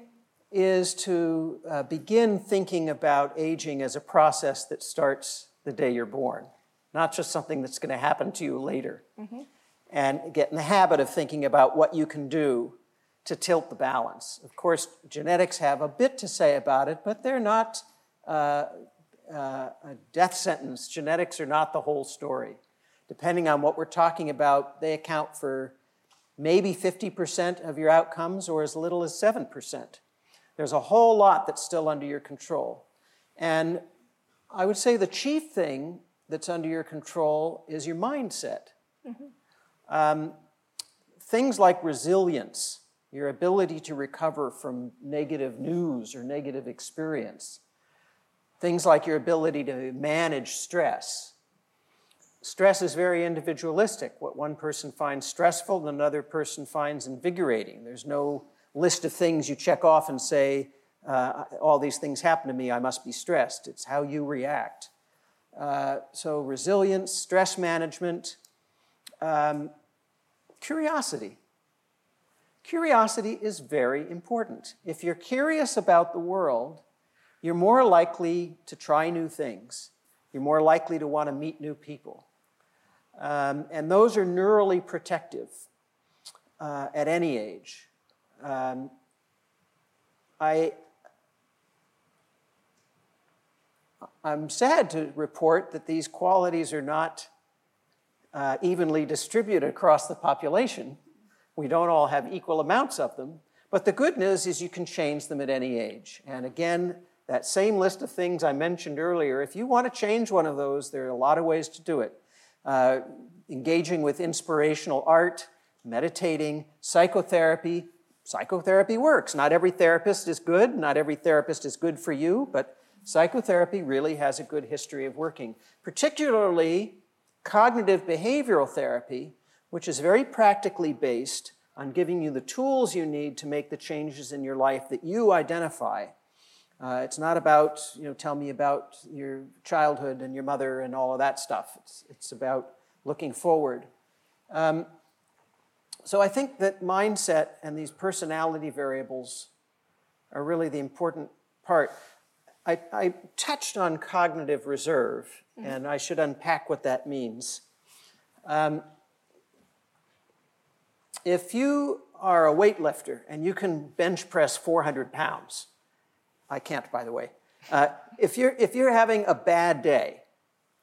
C: is to uh, begin thinking about aging as a process that starts the day you're born, not just something that's going to happen to you later. Mm-hmm. And get in the habit of thinking about what you can do to tilt the balance. Of course, genetics have a bit to say about it, but they're not uh, uh, a death sentence, genetics are not the whole story. Depending on what we're talking about, they account for maybe 50% of your outcomes or as little as 7%. There's a whole lot that's still under your control. And I would say the chief thing that's under your control is your mindset. Mm-hmm. Um, things like resilience, your ability to recover from negative news or negative experience, things like your ability to manage stress. Stress is very individualistic. What one person finds stressful, another person finds invigorating. There's no list of things you check off and say, uh, all these things happen to me, I must be stressed. It's how you react. Uh, so, resilience, stress management, um, curiosity. Curiosity is very important. If you're curious about the world, you're more likely to try new things. You're more likely to want to meet new people. Um, and those are neurally protective uh, at any age. Um, I, I'm sad to report that these qualities are not uh, evenly distributed across the population. We don't all have equal amounts of them. But the good news is you can change them at any age. And again, that same list of things I mentioned earlier, if you want to change one of those, there are a lot of ways to do it. Uh, engaging with inspirational art, meditating, psychotherapy. Psychotherapy works. Not every therapist is good, not every therapist is good for you, but psychotherapy really has a good history of working, particularly cognitive behavioral therapy, which is very practically based on giving you the tools you need to make the changes in your life that you identify. Uh, it's not about, you know, tell me about your childhood and your mother and all of that stuff. It's, it's about looking forward. Um, so I think that mindset and these personality variables are really the important part. I, I touched on cognitive reserve, mm-hmm. and I should unpack what that means. Um, if you are a weightlifter and you can bench press 400 pounds, I can't, by the way. Uh, if, you're, if you're having a bad day,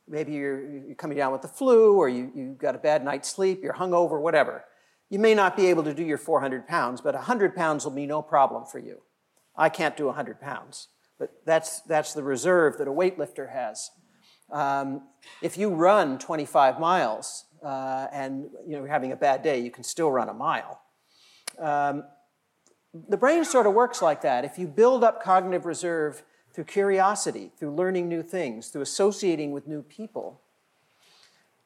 C: maybe you're, you're coming down with the flu or you, you got a bad night's sleep, you're hungover, whatever, you may not be able to do your 400 pounds, but 100 pounds will be no problem for you. I can't do 100 pounds. But that's, that's the reserve that a weightlifter has. Um, if you run 25 miles uh, and you know, you're having a bad day, you can still run a mile. Um, the brain sort of works like that. If you build up cognitive reserve through curiosity, through learning new things, through associating with new people,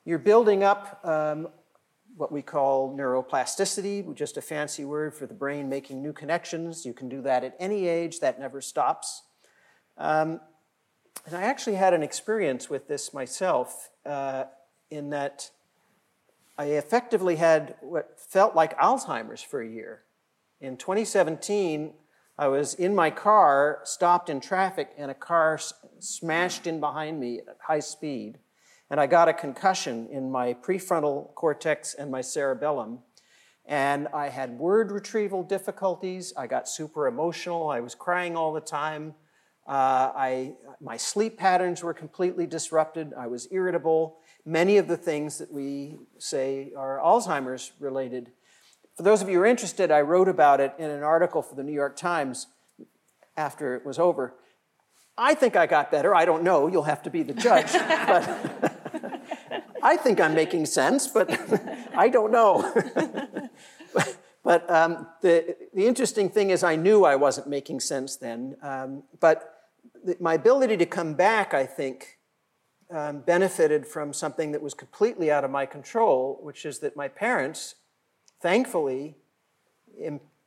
C: you're building up um, what we call neuroplasticity, just a fancy word for the brain making new connections. You can do that at any age, that never stops. Um, and I actually had an experience with this myself uh, in that I effectively had what felt like Alzheimer's for a year. In 2017, I was in my car, stopped in traffic, and a car s- smashed in behind me at high speed. And I got a concussion in my prefrontal cortex and my cerebellum. And I had word retrieval difficulties. I got super emotional. I was crying all the time. Uh, I, my sleep patterns were completely disrupted. I was irritable. Many of the things that we say are Alzheimer's related. For those of you who are interested, I wrote about it in an article for the New York Times after it was over. I think I got better. I don't know. You'll have to be the judge. but I think I'm making sense, but I don't know. but um, the, the interesting thing is, I knew I wasn't making sense then. Um, but my ability to come back, I think, um, benefited from something that was completely out of my control, which is that my parents, thankfully,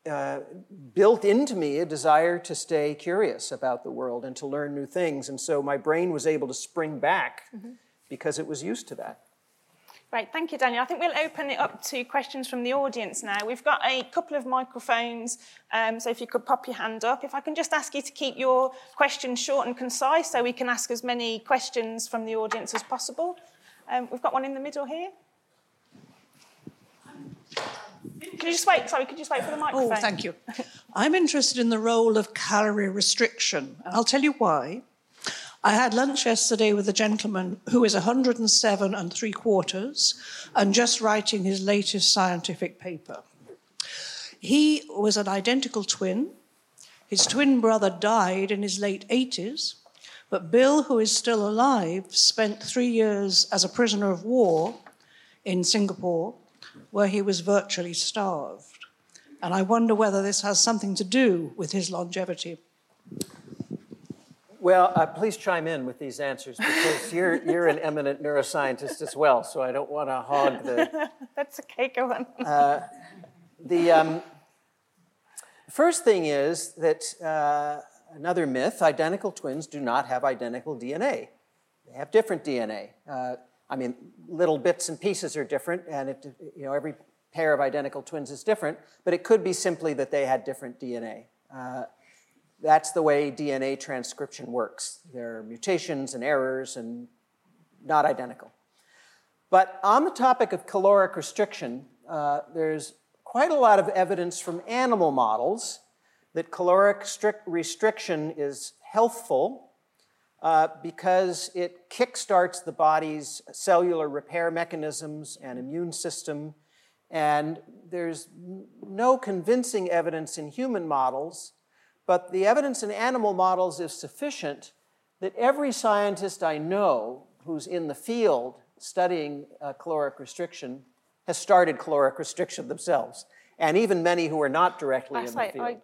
C: uh, built into me a desire to stay curious about the world and to learn new things. And so my brain was able to spring back mm-hmm. because it was used to that.
B: Great, thank you, Daniel. I think we'll open it up to questions from the audience now. We've got a couple of microphones, um, so if you could pop your hand up. If I can just ask you to keep your questions short and concise so we can ask as many questions from the audience as possible. Um, we've got one in the middle here. Can you just wait? Sorry, could you just wait for the microphone?
D: Oh, thank you. I'm interested in the role of calorie restriction, and I'll tell you why. I had lunch yesterday with a gentleman who is 107 and three quarters and just writing his latest scientific paper. He was an identical twin. His twin brother died in his late 80s, but Bill, who is still alive, spent three years as a prisoner of war in Singapore, where he was virtually starved. And I wonder whether this has something to do with his longevity.
C: Well, uh, please chime in with these answers because you're, you're an eminent neuroscientist as well, so I don't want to hog the.
B: That's okay, go on.
C: Uh, the um, first thing is that uh, another myth identical twins do not have identical DNA. They have different DNA. Uh, I mean, little bits and pieces are different, and it, you know, every pair of identical twins is different, but it could be simply that they had different DNA. That's the way DNA transcription works. There are mutations and errors and not identical. But on the topic of caloric restriction, uh, there's quite a lot of evidence from animal models that caloric restriction is healthful uh, because it kickstarts the body's cellular repair mechanisms and immune system. And there's no convincing evidence in human models but the evidence in animal models is sufficient that every scientist I know who's in the field studying uh, caloric restriction has started caloric restriction themselves, and even many who are not directly in the field. I...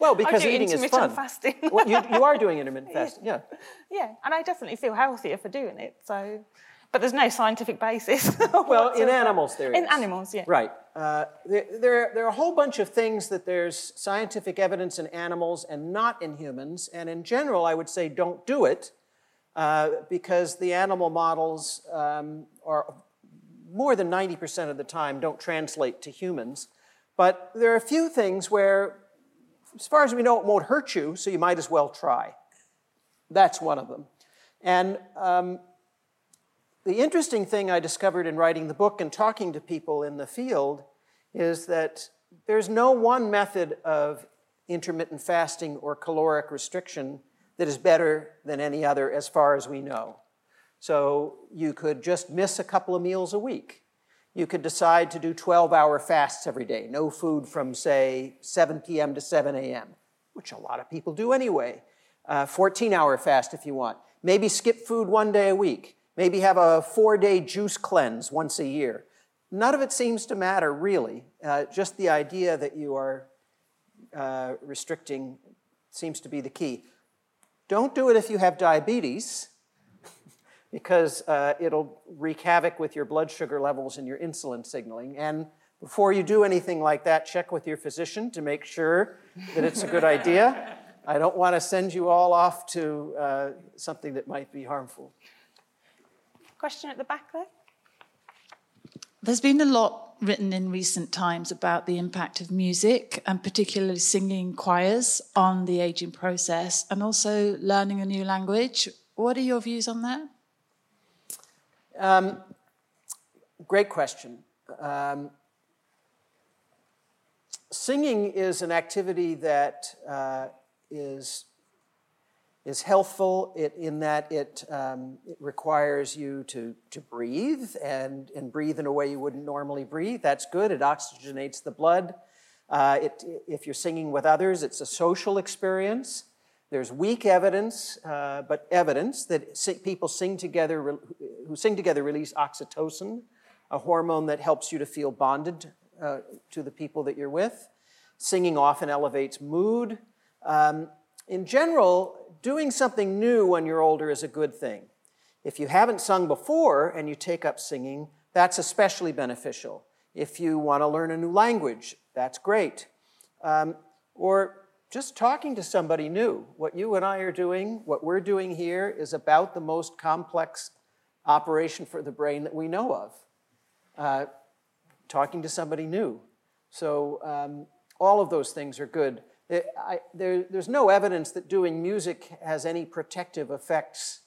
C: well, because eating is fun.
B: Fasting.
C: well, you, you, are doing intermittent fasting, yeah.
B: Yeah, and I definitely feel healthier for doing it. So but there's no scientific basis.
C: well, in animals there
B: in is. animals, yeah.
C: Right. Uh, there, there, there, are a whole bunch of things that there's scientific evidence in animals and not in humans. And in general, I would say don't do it uh, because the animal models um, are more than 90% of the time don't translate to humans. But there are a few things where, as far as we know, it won't hurt you, so you might as well try. That's one of them. And um, the interesting thing I discovered in writing the book and talking to people in the field is that there's no one method of intermittent fasting or caloric restriction that is better than any other as far as we know. So you could just miss a couple of meals a week. You could decide to do 12 hour fasts every day, no food from, say, 7 p.m. to 7 a.m., which a lot of people do anyway. 14 uh, hour fast if you want. Maybe skip food one day a week. Maybe have a four day juice cleanse once a year. None of it seems to matter, really. Uh, just the idea that you are uh, restricting seems to be the key. Don't do it if you have diabetes, because uh, it'll wreak havoc with your blood sugar levels and your insulin signaling. And before you do anything like that, check with your physician to make sure that it's a good idea. I don't want to send you all off to uh, something that might be harmful.
B: Question at the back there.
E: There's been a lot written in recent times about the impact of music and particularly singing choirs on the aging process and also learning a new language. What are your views on that? Um,
C: great question. Um, singing is an activity that uh, is is healthful in that it, um, it, requires you to, to breathe and, and breathe in a way you wouldn't normally breathe. That's good. It oxygenates the blood. Uh, it, if you're singing with others, it's a social experience. There's weak evidence, uh, but evidence that people sing together, who sing together release oxytocin, a hormone that helps you to feel bonded uh, to the people that you're with. Singing often elevates mood. Um, in general, doing something new when you're older is a good thing. If you haven't sung before and you take up singing, that's especially beneficial. If you want to learn a new language, that's great. Um, or just talking to somebody new. What you and I are doing, what we're doing here, is about the most complex operation for the brain that we know of. Uh, talking to somebody new. So, um, all of those things are good. I, there, there's no evidence that doing music has any protective effects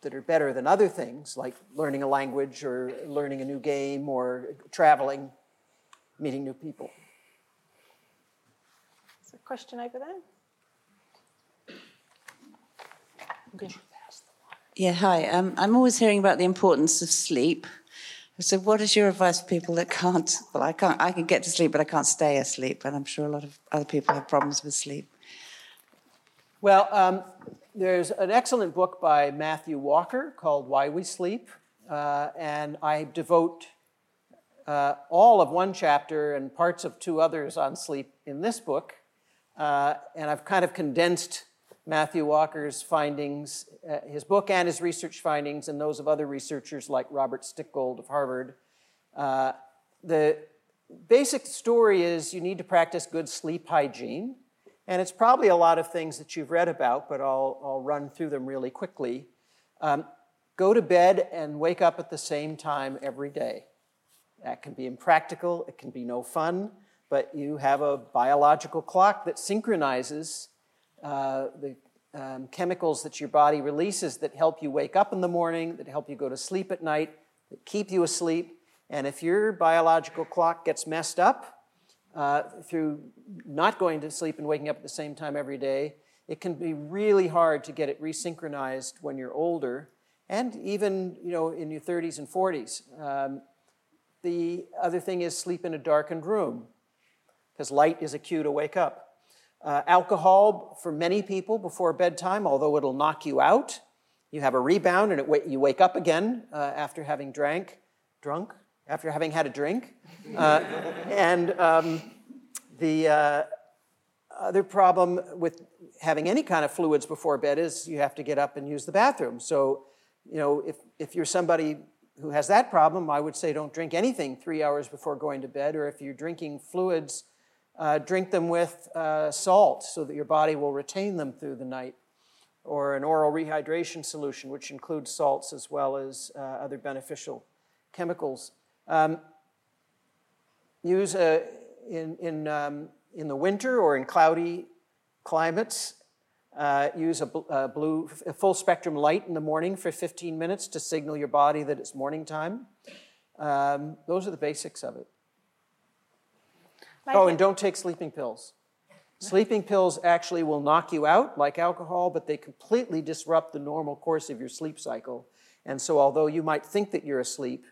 C: that are better than other things, like learning a language or learning a new game or traveling, meeting new people.
B: There's a question over there.
F: Okay. Yeah, hi. Um, I'm always hearing about the importance of sleep So, what is your advice for people that can't? Well, I can't. I can get to sleep, but I can't stay asleep, and I'm sure a lot of other people have problems with sleep.
C: Well, um, there's an excellent book by Matthew Walker called Why We Sleep, uh, and I devote uh, all of one chapter and parts of two others on sleep in this book. Uh, and I've kind of condensed Matthew Walker's findings, uh, his book and his research findings, and those of other researchers like Robert Stickgold of Harvard. Uh, the basic story is you need to practice good sleep hygiene. And it's probably a lot of things that you've read about, but I'll, I'll run through them really quickly. Um, go to bed and wake up at the same time every day. That can be impractical, it can be no fun, but you have a biological clock that synchronizes uh, the um, chemicals that your body releases that help you wake up in the morning, that help you go to sleep at night, that keep you asleep. And if your biological clock gets messed up uh, through not going to sleep and waking up at the same time every day, it can be really hard to get it resynchronized when you're older and even you know in your 30s and 40s. Um, the other thing is sleep in a darkened room because light is a cue to wake up. Uh, alcohol, for many people before bedtime, although it'll knock you out, you have a rebound and it, you wake up again uh, after having drank, drunk, after having had a drink. Uh, and um, the uh, other problem with having any kind of fluids before bed is you have to get up and use the bathroom. So, you know, if, if you're somebody who has that problem, I would say don't drink anything three hours before going to bed, or if you're drinking fluids, uh, drink them with uh, salt so that your body will retain them through the night, or an oral rehydration solution, which includes salts as well as uh, other beneficial chemicals. Um, use a, in, in, um, in the winter or in cloudy climates, uh, use a, a blue, a full spectrum light in the morning for 15 minutes to signal your body that it's morning time. Um, those are the basics of it. Like oh, and don't take sleeping pills. Sleeping pills actually will knock you out, like alcohol, but they completely disrupt the normal course of your sleep cycle. And so, although you might think that you're asleep,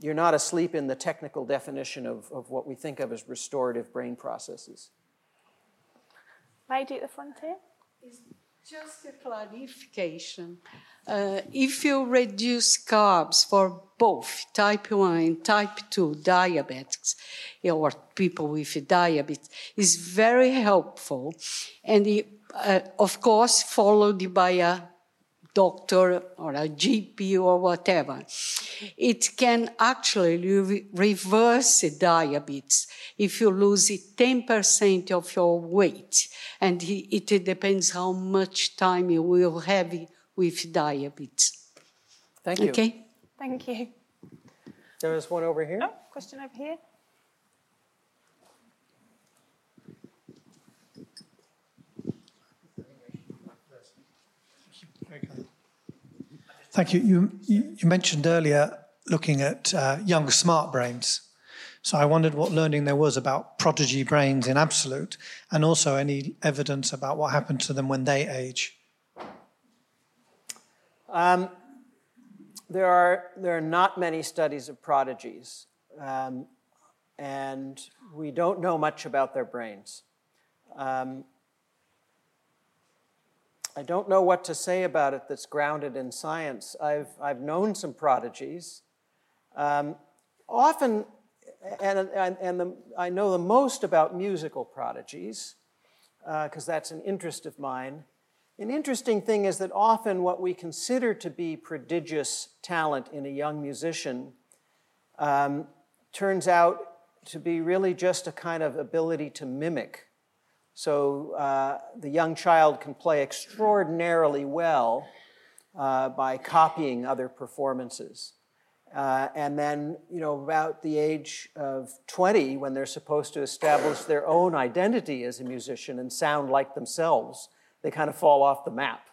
C: you're not asleep in the technical definition of, of what we think of as restorative brain processes.
B: Lady at the front here.
G: Just a clarification. Uh, if you reduce carbs for both type 1 and type 2 diabetics or people with diabetes, is very helpful. And uh, of course, followed by a doctor or a GP or whatever. It can actually re- reverse diabetes if you lose 10% of your weight. And it depends how much time you will have with diabetes.
C: Thank you.
G: Okay?
B: Thank you.
C: There is one over here.
B: Oh, question over here.
H: Thank you. You, you mentioned earlier looking at uh, young smart brains. So I wondered what learning there was about prodigy brains in absolute, and also any evidence about what happened to them when they age.
C: Um, there are there are not many studies of prodigies, um, and we don't know much about their brains. Um, I don't know what to say about it that's grounded in science. I've, I've known some prodigies. Um, often, and, and, and the, I know the most about musical prodigies, because uh, that's an interest of mine. An interesting thing is that often what we consider to be prodigious talent in a young musician um, turns out to be really just a kind of ability to mimic so uh, the young child can play extraordinarily well uh, by copying other performances. Uh, and then, you know, about the age of 20, when they're supposed to establish their own identity as a musician and sound like themselves, they kind of fall off the map.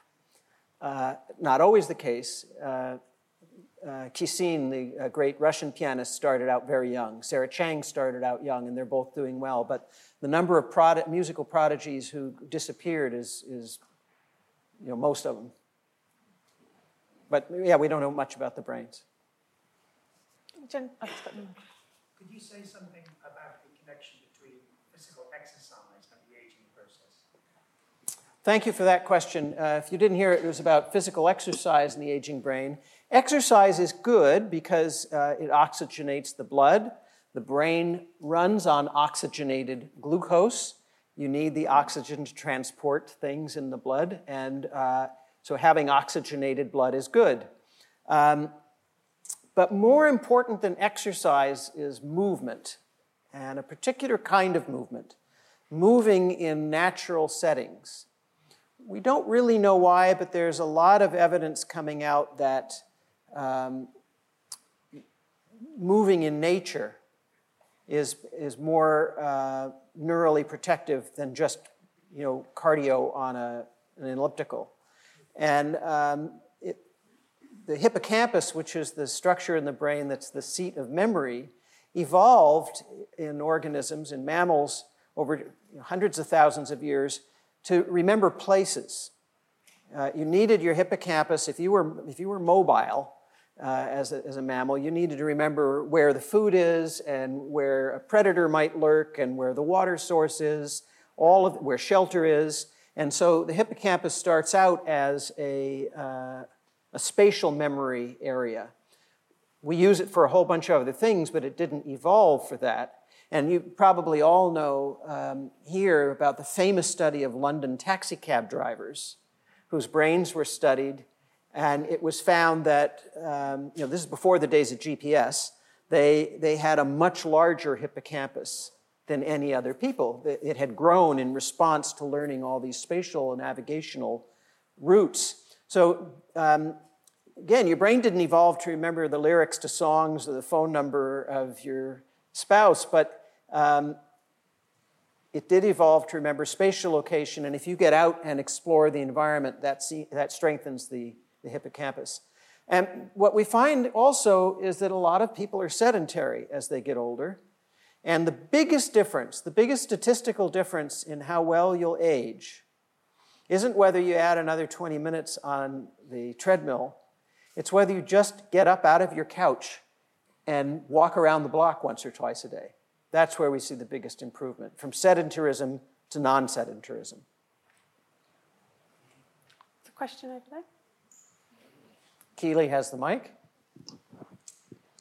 C: Uh, not always the case. Uh, Kissin, the uh, great Russian pianist, started out very young. Sarah Chang started out young, and they're both doing well. But the number of prod- musical prodigies who disappeared is, is, you know, most of them. But yeah, we don't know much about the brains.
B: Jen,
H: Could you say something about the connection between physical exercise and the aging process?
C: Thank you for that question. Uh, if you didn't hear it, it was about physical exercise and the aging brain. Exercise is good because uh, it oxygenates the blood. The brain runs on oxygenated glucose. You need the oxygen to transport things in the blood, and uh, so having oxygenated blood is good. Um, but more important than exercise is movement, and a particular kind of movement, moving in natural settings. We don't really know why, but there's a lot of evidence coming out that um, moving in nature is, is more uh, neurally protective than just you know, cardio on a, an elliptical. And um, it, the hippocampus, which is the structure in the brain that's the seat of memory, evolved in organisms, in mammals, over hundreds of thousands of years to remember places. Uh, you needed your hippocampus, if you were, if you were mobile uh, as, a, as a mammal, you needed to remember where the food is and where a predator might lurk and where the water source is, all of where shelter is. And so the hippocampus starts out as a, uh, a spatial memory area. We use it for a whole bunch of other things, but it didn't evolve for that. And you probably all know um, here about the famous study of London taxicab drivers whose brains were studied, and it was found that, um, you know, this is before the days of GPS, they, they had a much larger hippocampus than any other people. It had grown in response to learning all these spatial and navigational routes. So, um, again, your brain didn't evolve to remember the lyrics to songs or the phone number of your spouse, but um, it did evolve to remember spatial location, and if you get out and explore the environment, that, see, that strengthens the, the hippocampus. And what we find also is that a lot of people are sedentary as they get older. And the biggest difference, the biggest statistical difference in how well you'll age, isn't whether you add another 20 minutes on the treadmill, it's whether you just get up out of your couch and walk around the block once or twice a day. That's where we see the biggest improvement from sedentarism to non sedentarism.
B: The question over there.
C: Keely has the mic.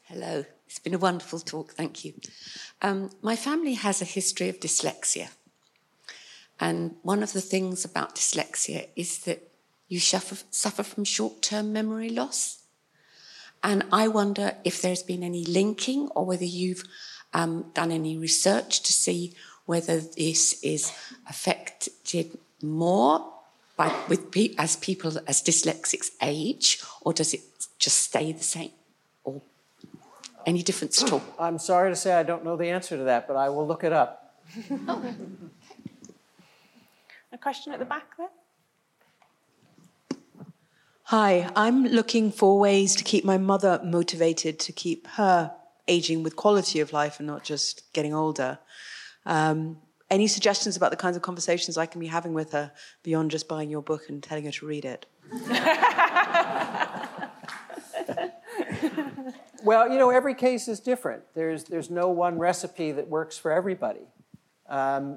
I: Hello, it's been a wonderful talk, thank you. Um, my family has a history of dyslexia. And one of the things about dyslexia is that you suffer, suffer from short term memory loss. And I wonder if there's been any linking or whether you've um, done any research to see whether this is affected more by, with pe- as people as dyslexics age, or does it just stay the same, or any difference at all?
C: I'm sorry to say I don't know the answer to that, but I will look it up.
B: oh. A question at the back there.
J: Hi, I'm looking for ways to keep my mother motivated to keep her aging with quality of life and not just getting older. Um, any suggestions about the kinds of conversations I can be having with her beyond just buying your book and telling her to read it?
C: well, you know, every case is different. There's, there's no one recipe that works for everybody. Um,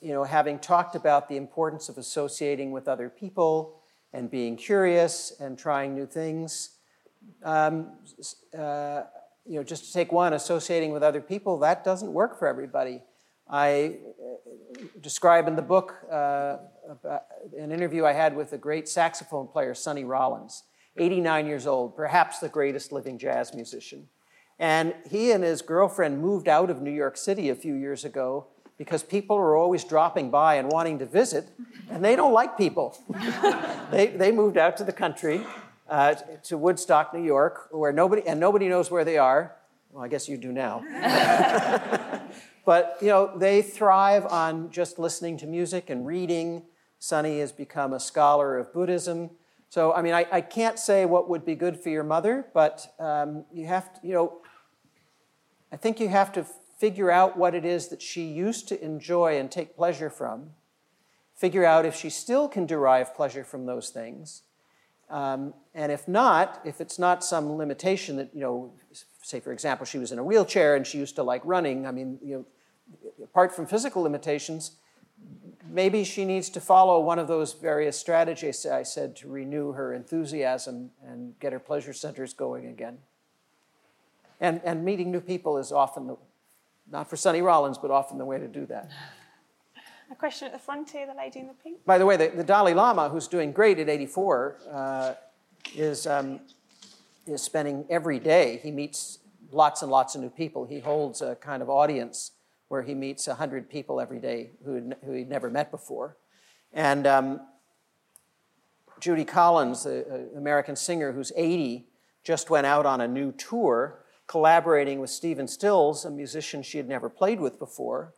C: you know, having talked about the importance of associating with other people and being curious and trying new things, um, uh, you know, just to take one, associating with other people, that doesn't work for everybody. I uh, describe in the book uh, an interview I had with a great saxophone player, Sonny Rollins, 89 years old, perhaps the greatest living jazz musician. And he and his girlfriend moved out of New York City a few years ago because people are always dropping by and wanting to visit, and they don't like people. they, they moved out to the country uh, to Woodstock, New York, where nobody and nobody knows where they are. Well, I guess you do now. but you know, they thrive on just listening to music and reading. Sonny has become a scholar of Buddhism. So, I mean, I, I can't say what would be good for your mother, but um, you have to, you know, I think you have to figure out what it is that she used to enjoy and take pleasure from. Figure out if she still can derive pleasure from those things um, and if not, if it's not some limitation that, you know, say, for example, she was in a wheelchair and she used to like running. I mean, you know, apart from physical limitations, maybe she needs to follow one of those various strategies I said to renew her enthusiasm and get her pleasure centers going again. And, and meeting new people is often, the, not for Sonny Rollins, but often the way to do that.
B: A question at the front here, the lady in the pink.
C: By the way, the, the Dalai Lama, who's doing great at 84, uh, is, um, is spending every day, he meets lots and lots of new people. He holds a kind of audience where he meets 100 people every day who, who he'd never met before. And um, Judy Collins, the American singer who's 80, just went out on a new tour collaborating with Stephen Stills, a musician she had never played with before.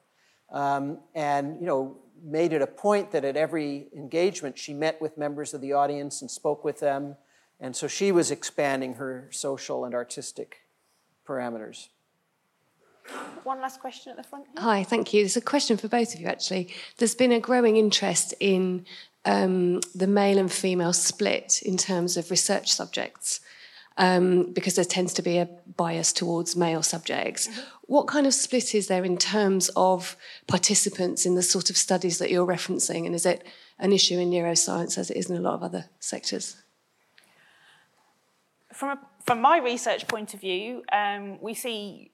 C: Um, and, you know, made it a point that at every engagement she met with members of the audience and spoke with them. And so she was expanding her social and artistic parameters.
B: One last question at the front. Here.
K: Hi, thank you. There's a question for both of you, actually. There's been a growing interest in um, the male and female split in terms of research subjects. Um, because there tends to be a bias towards male subjects. Mm-hmm. What kind of split is there in terms of participants in the sort of studies that you're referencing? And is it an issue in neuroscience as it is in a lot of other sectors?
B: From, a, from my research point of view, um, we see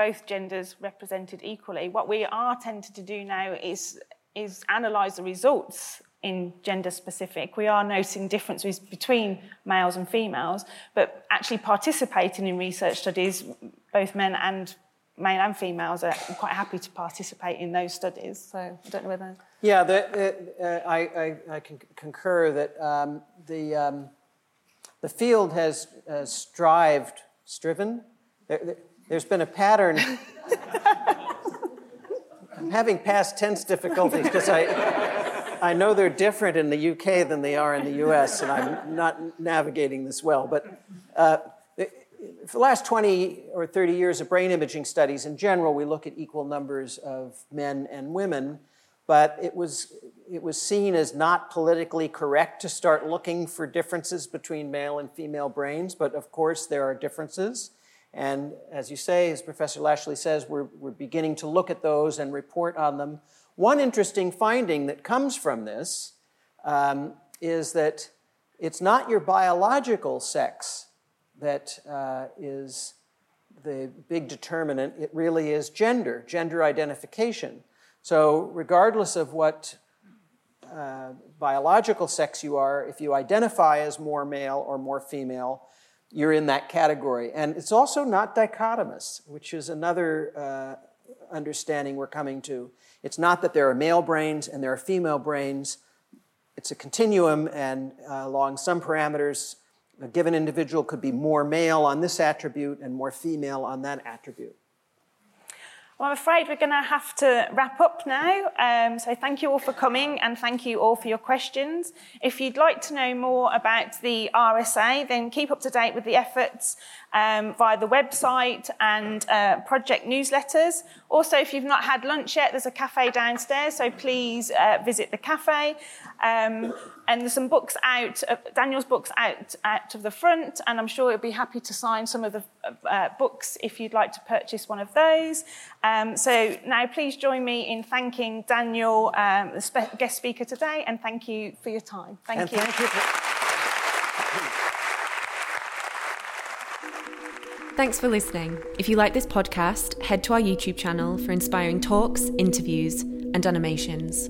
B: both genders represented equally. What we are tending to do now is, is analyse the results in gender specific. We are noting differences between males and females, but actually participating in research studies, both men and male and females are quite happy to participate in those studies. So I don't know whether.
C: Yeah, the, uh, I, I, I, can concur that um, the, um, the field has uh, strived, striven. Has been a pattern. I'm having past tense difficulties because I, I know they're different in the UK than they are in the US, and I'm not navigating this well. But uh, for the last 20 or 30 years of brain imaging studies, in general, we look at equal numbers of men and women, but it was, it was seen as not politically correct to start looking for differences between male and female brains, but of course, there are differences. And as you say, as Professor Lashley says, we're, we're beginning to look at those and report on them. One interesting finding that comes from this um, is that it's not your biological sex that uh, is the big determinant, it really is gender, gender identification. So, regardless of what uh, biological sex you are, if you identify as more male or more female, you're in that category. And it's also not dichotomous, which is another uh, understanding we're coming to. It's not that there are male brains and there are female brains. It's a continuum, and uh, along some parameters, a given individual could be more male on this attribute and more female on that attribute.
B: Well, I'm afraid we're going to have to wrap up now. Um, so thank you all for coming and thank you all for your questions. If you'd like to know more about the RSA, then keep up to date with the efforts um, via the website and uh, project newsletters. Also, if you've not had lunch yet, there's a cafe downstairs, so please uh, visit the cafe. Um, and there's some books out, uh, Daniel's books out, out of the front, and I'm sure he'll be happy to sign some of the uh, books if you'd like to purchase one of those. Um, so now please join me in thanking Daniel, um, the spe- guest speaker today, and thank you for your time. Thank
C: and
B: you.
C: Thank you for-
A: Thanks for listening. If you like this podcast, head to our YouTube channel for inspiring talks, interviews, and animations.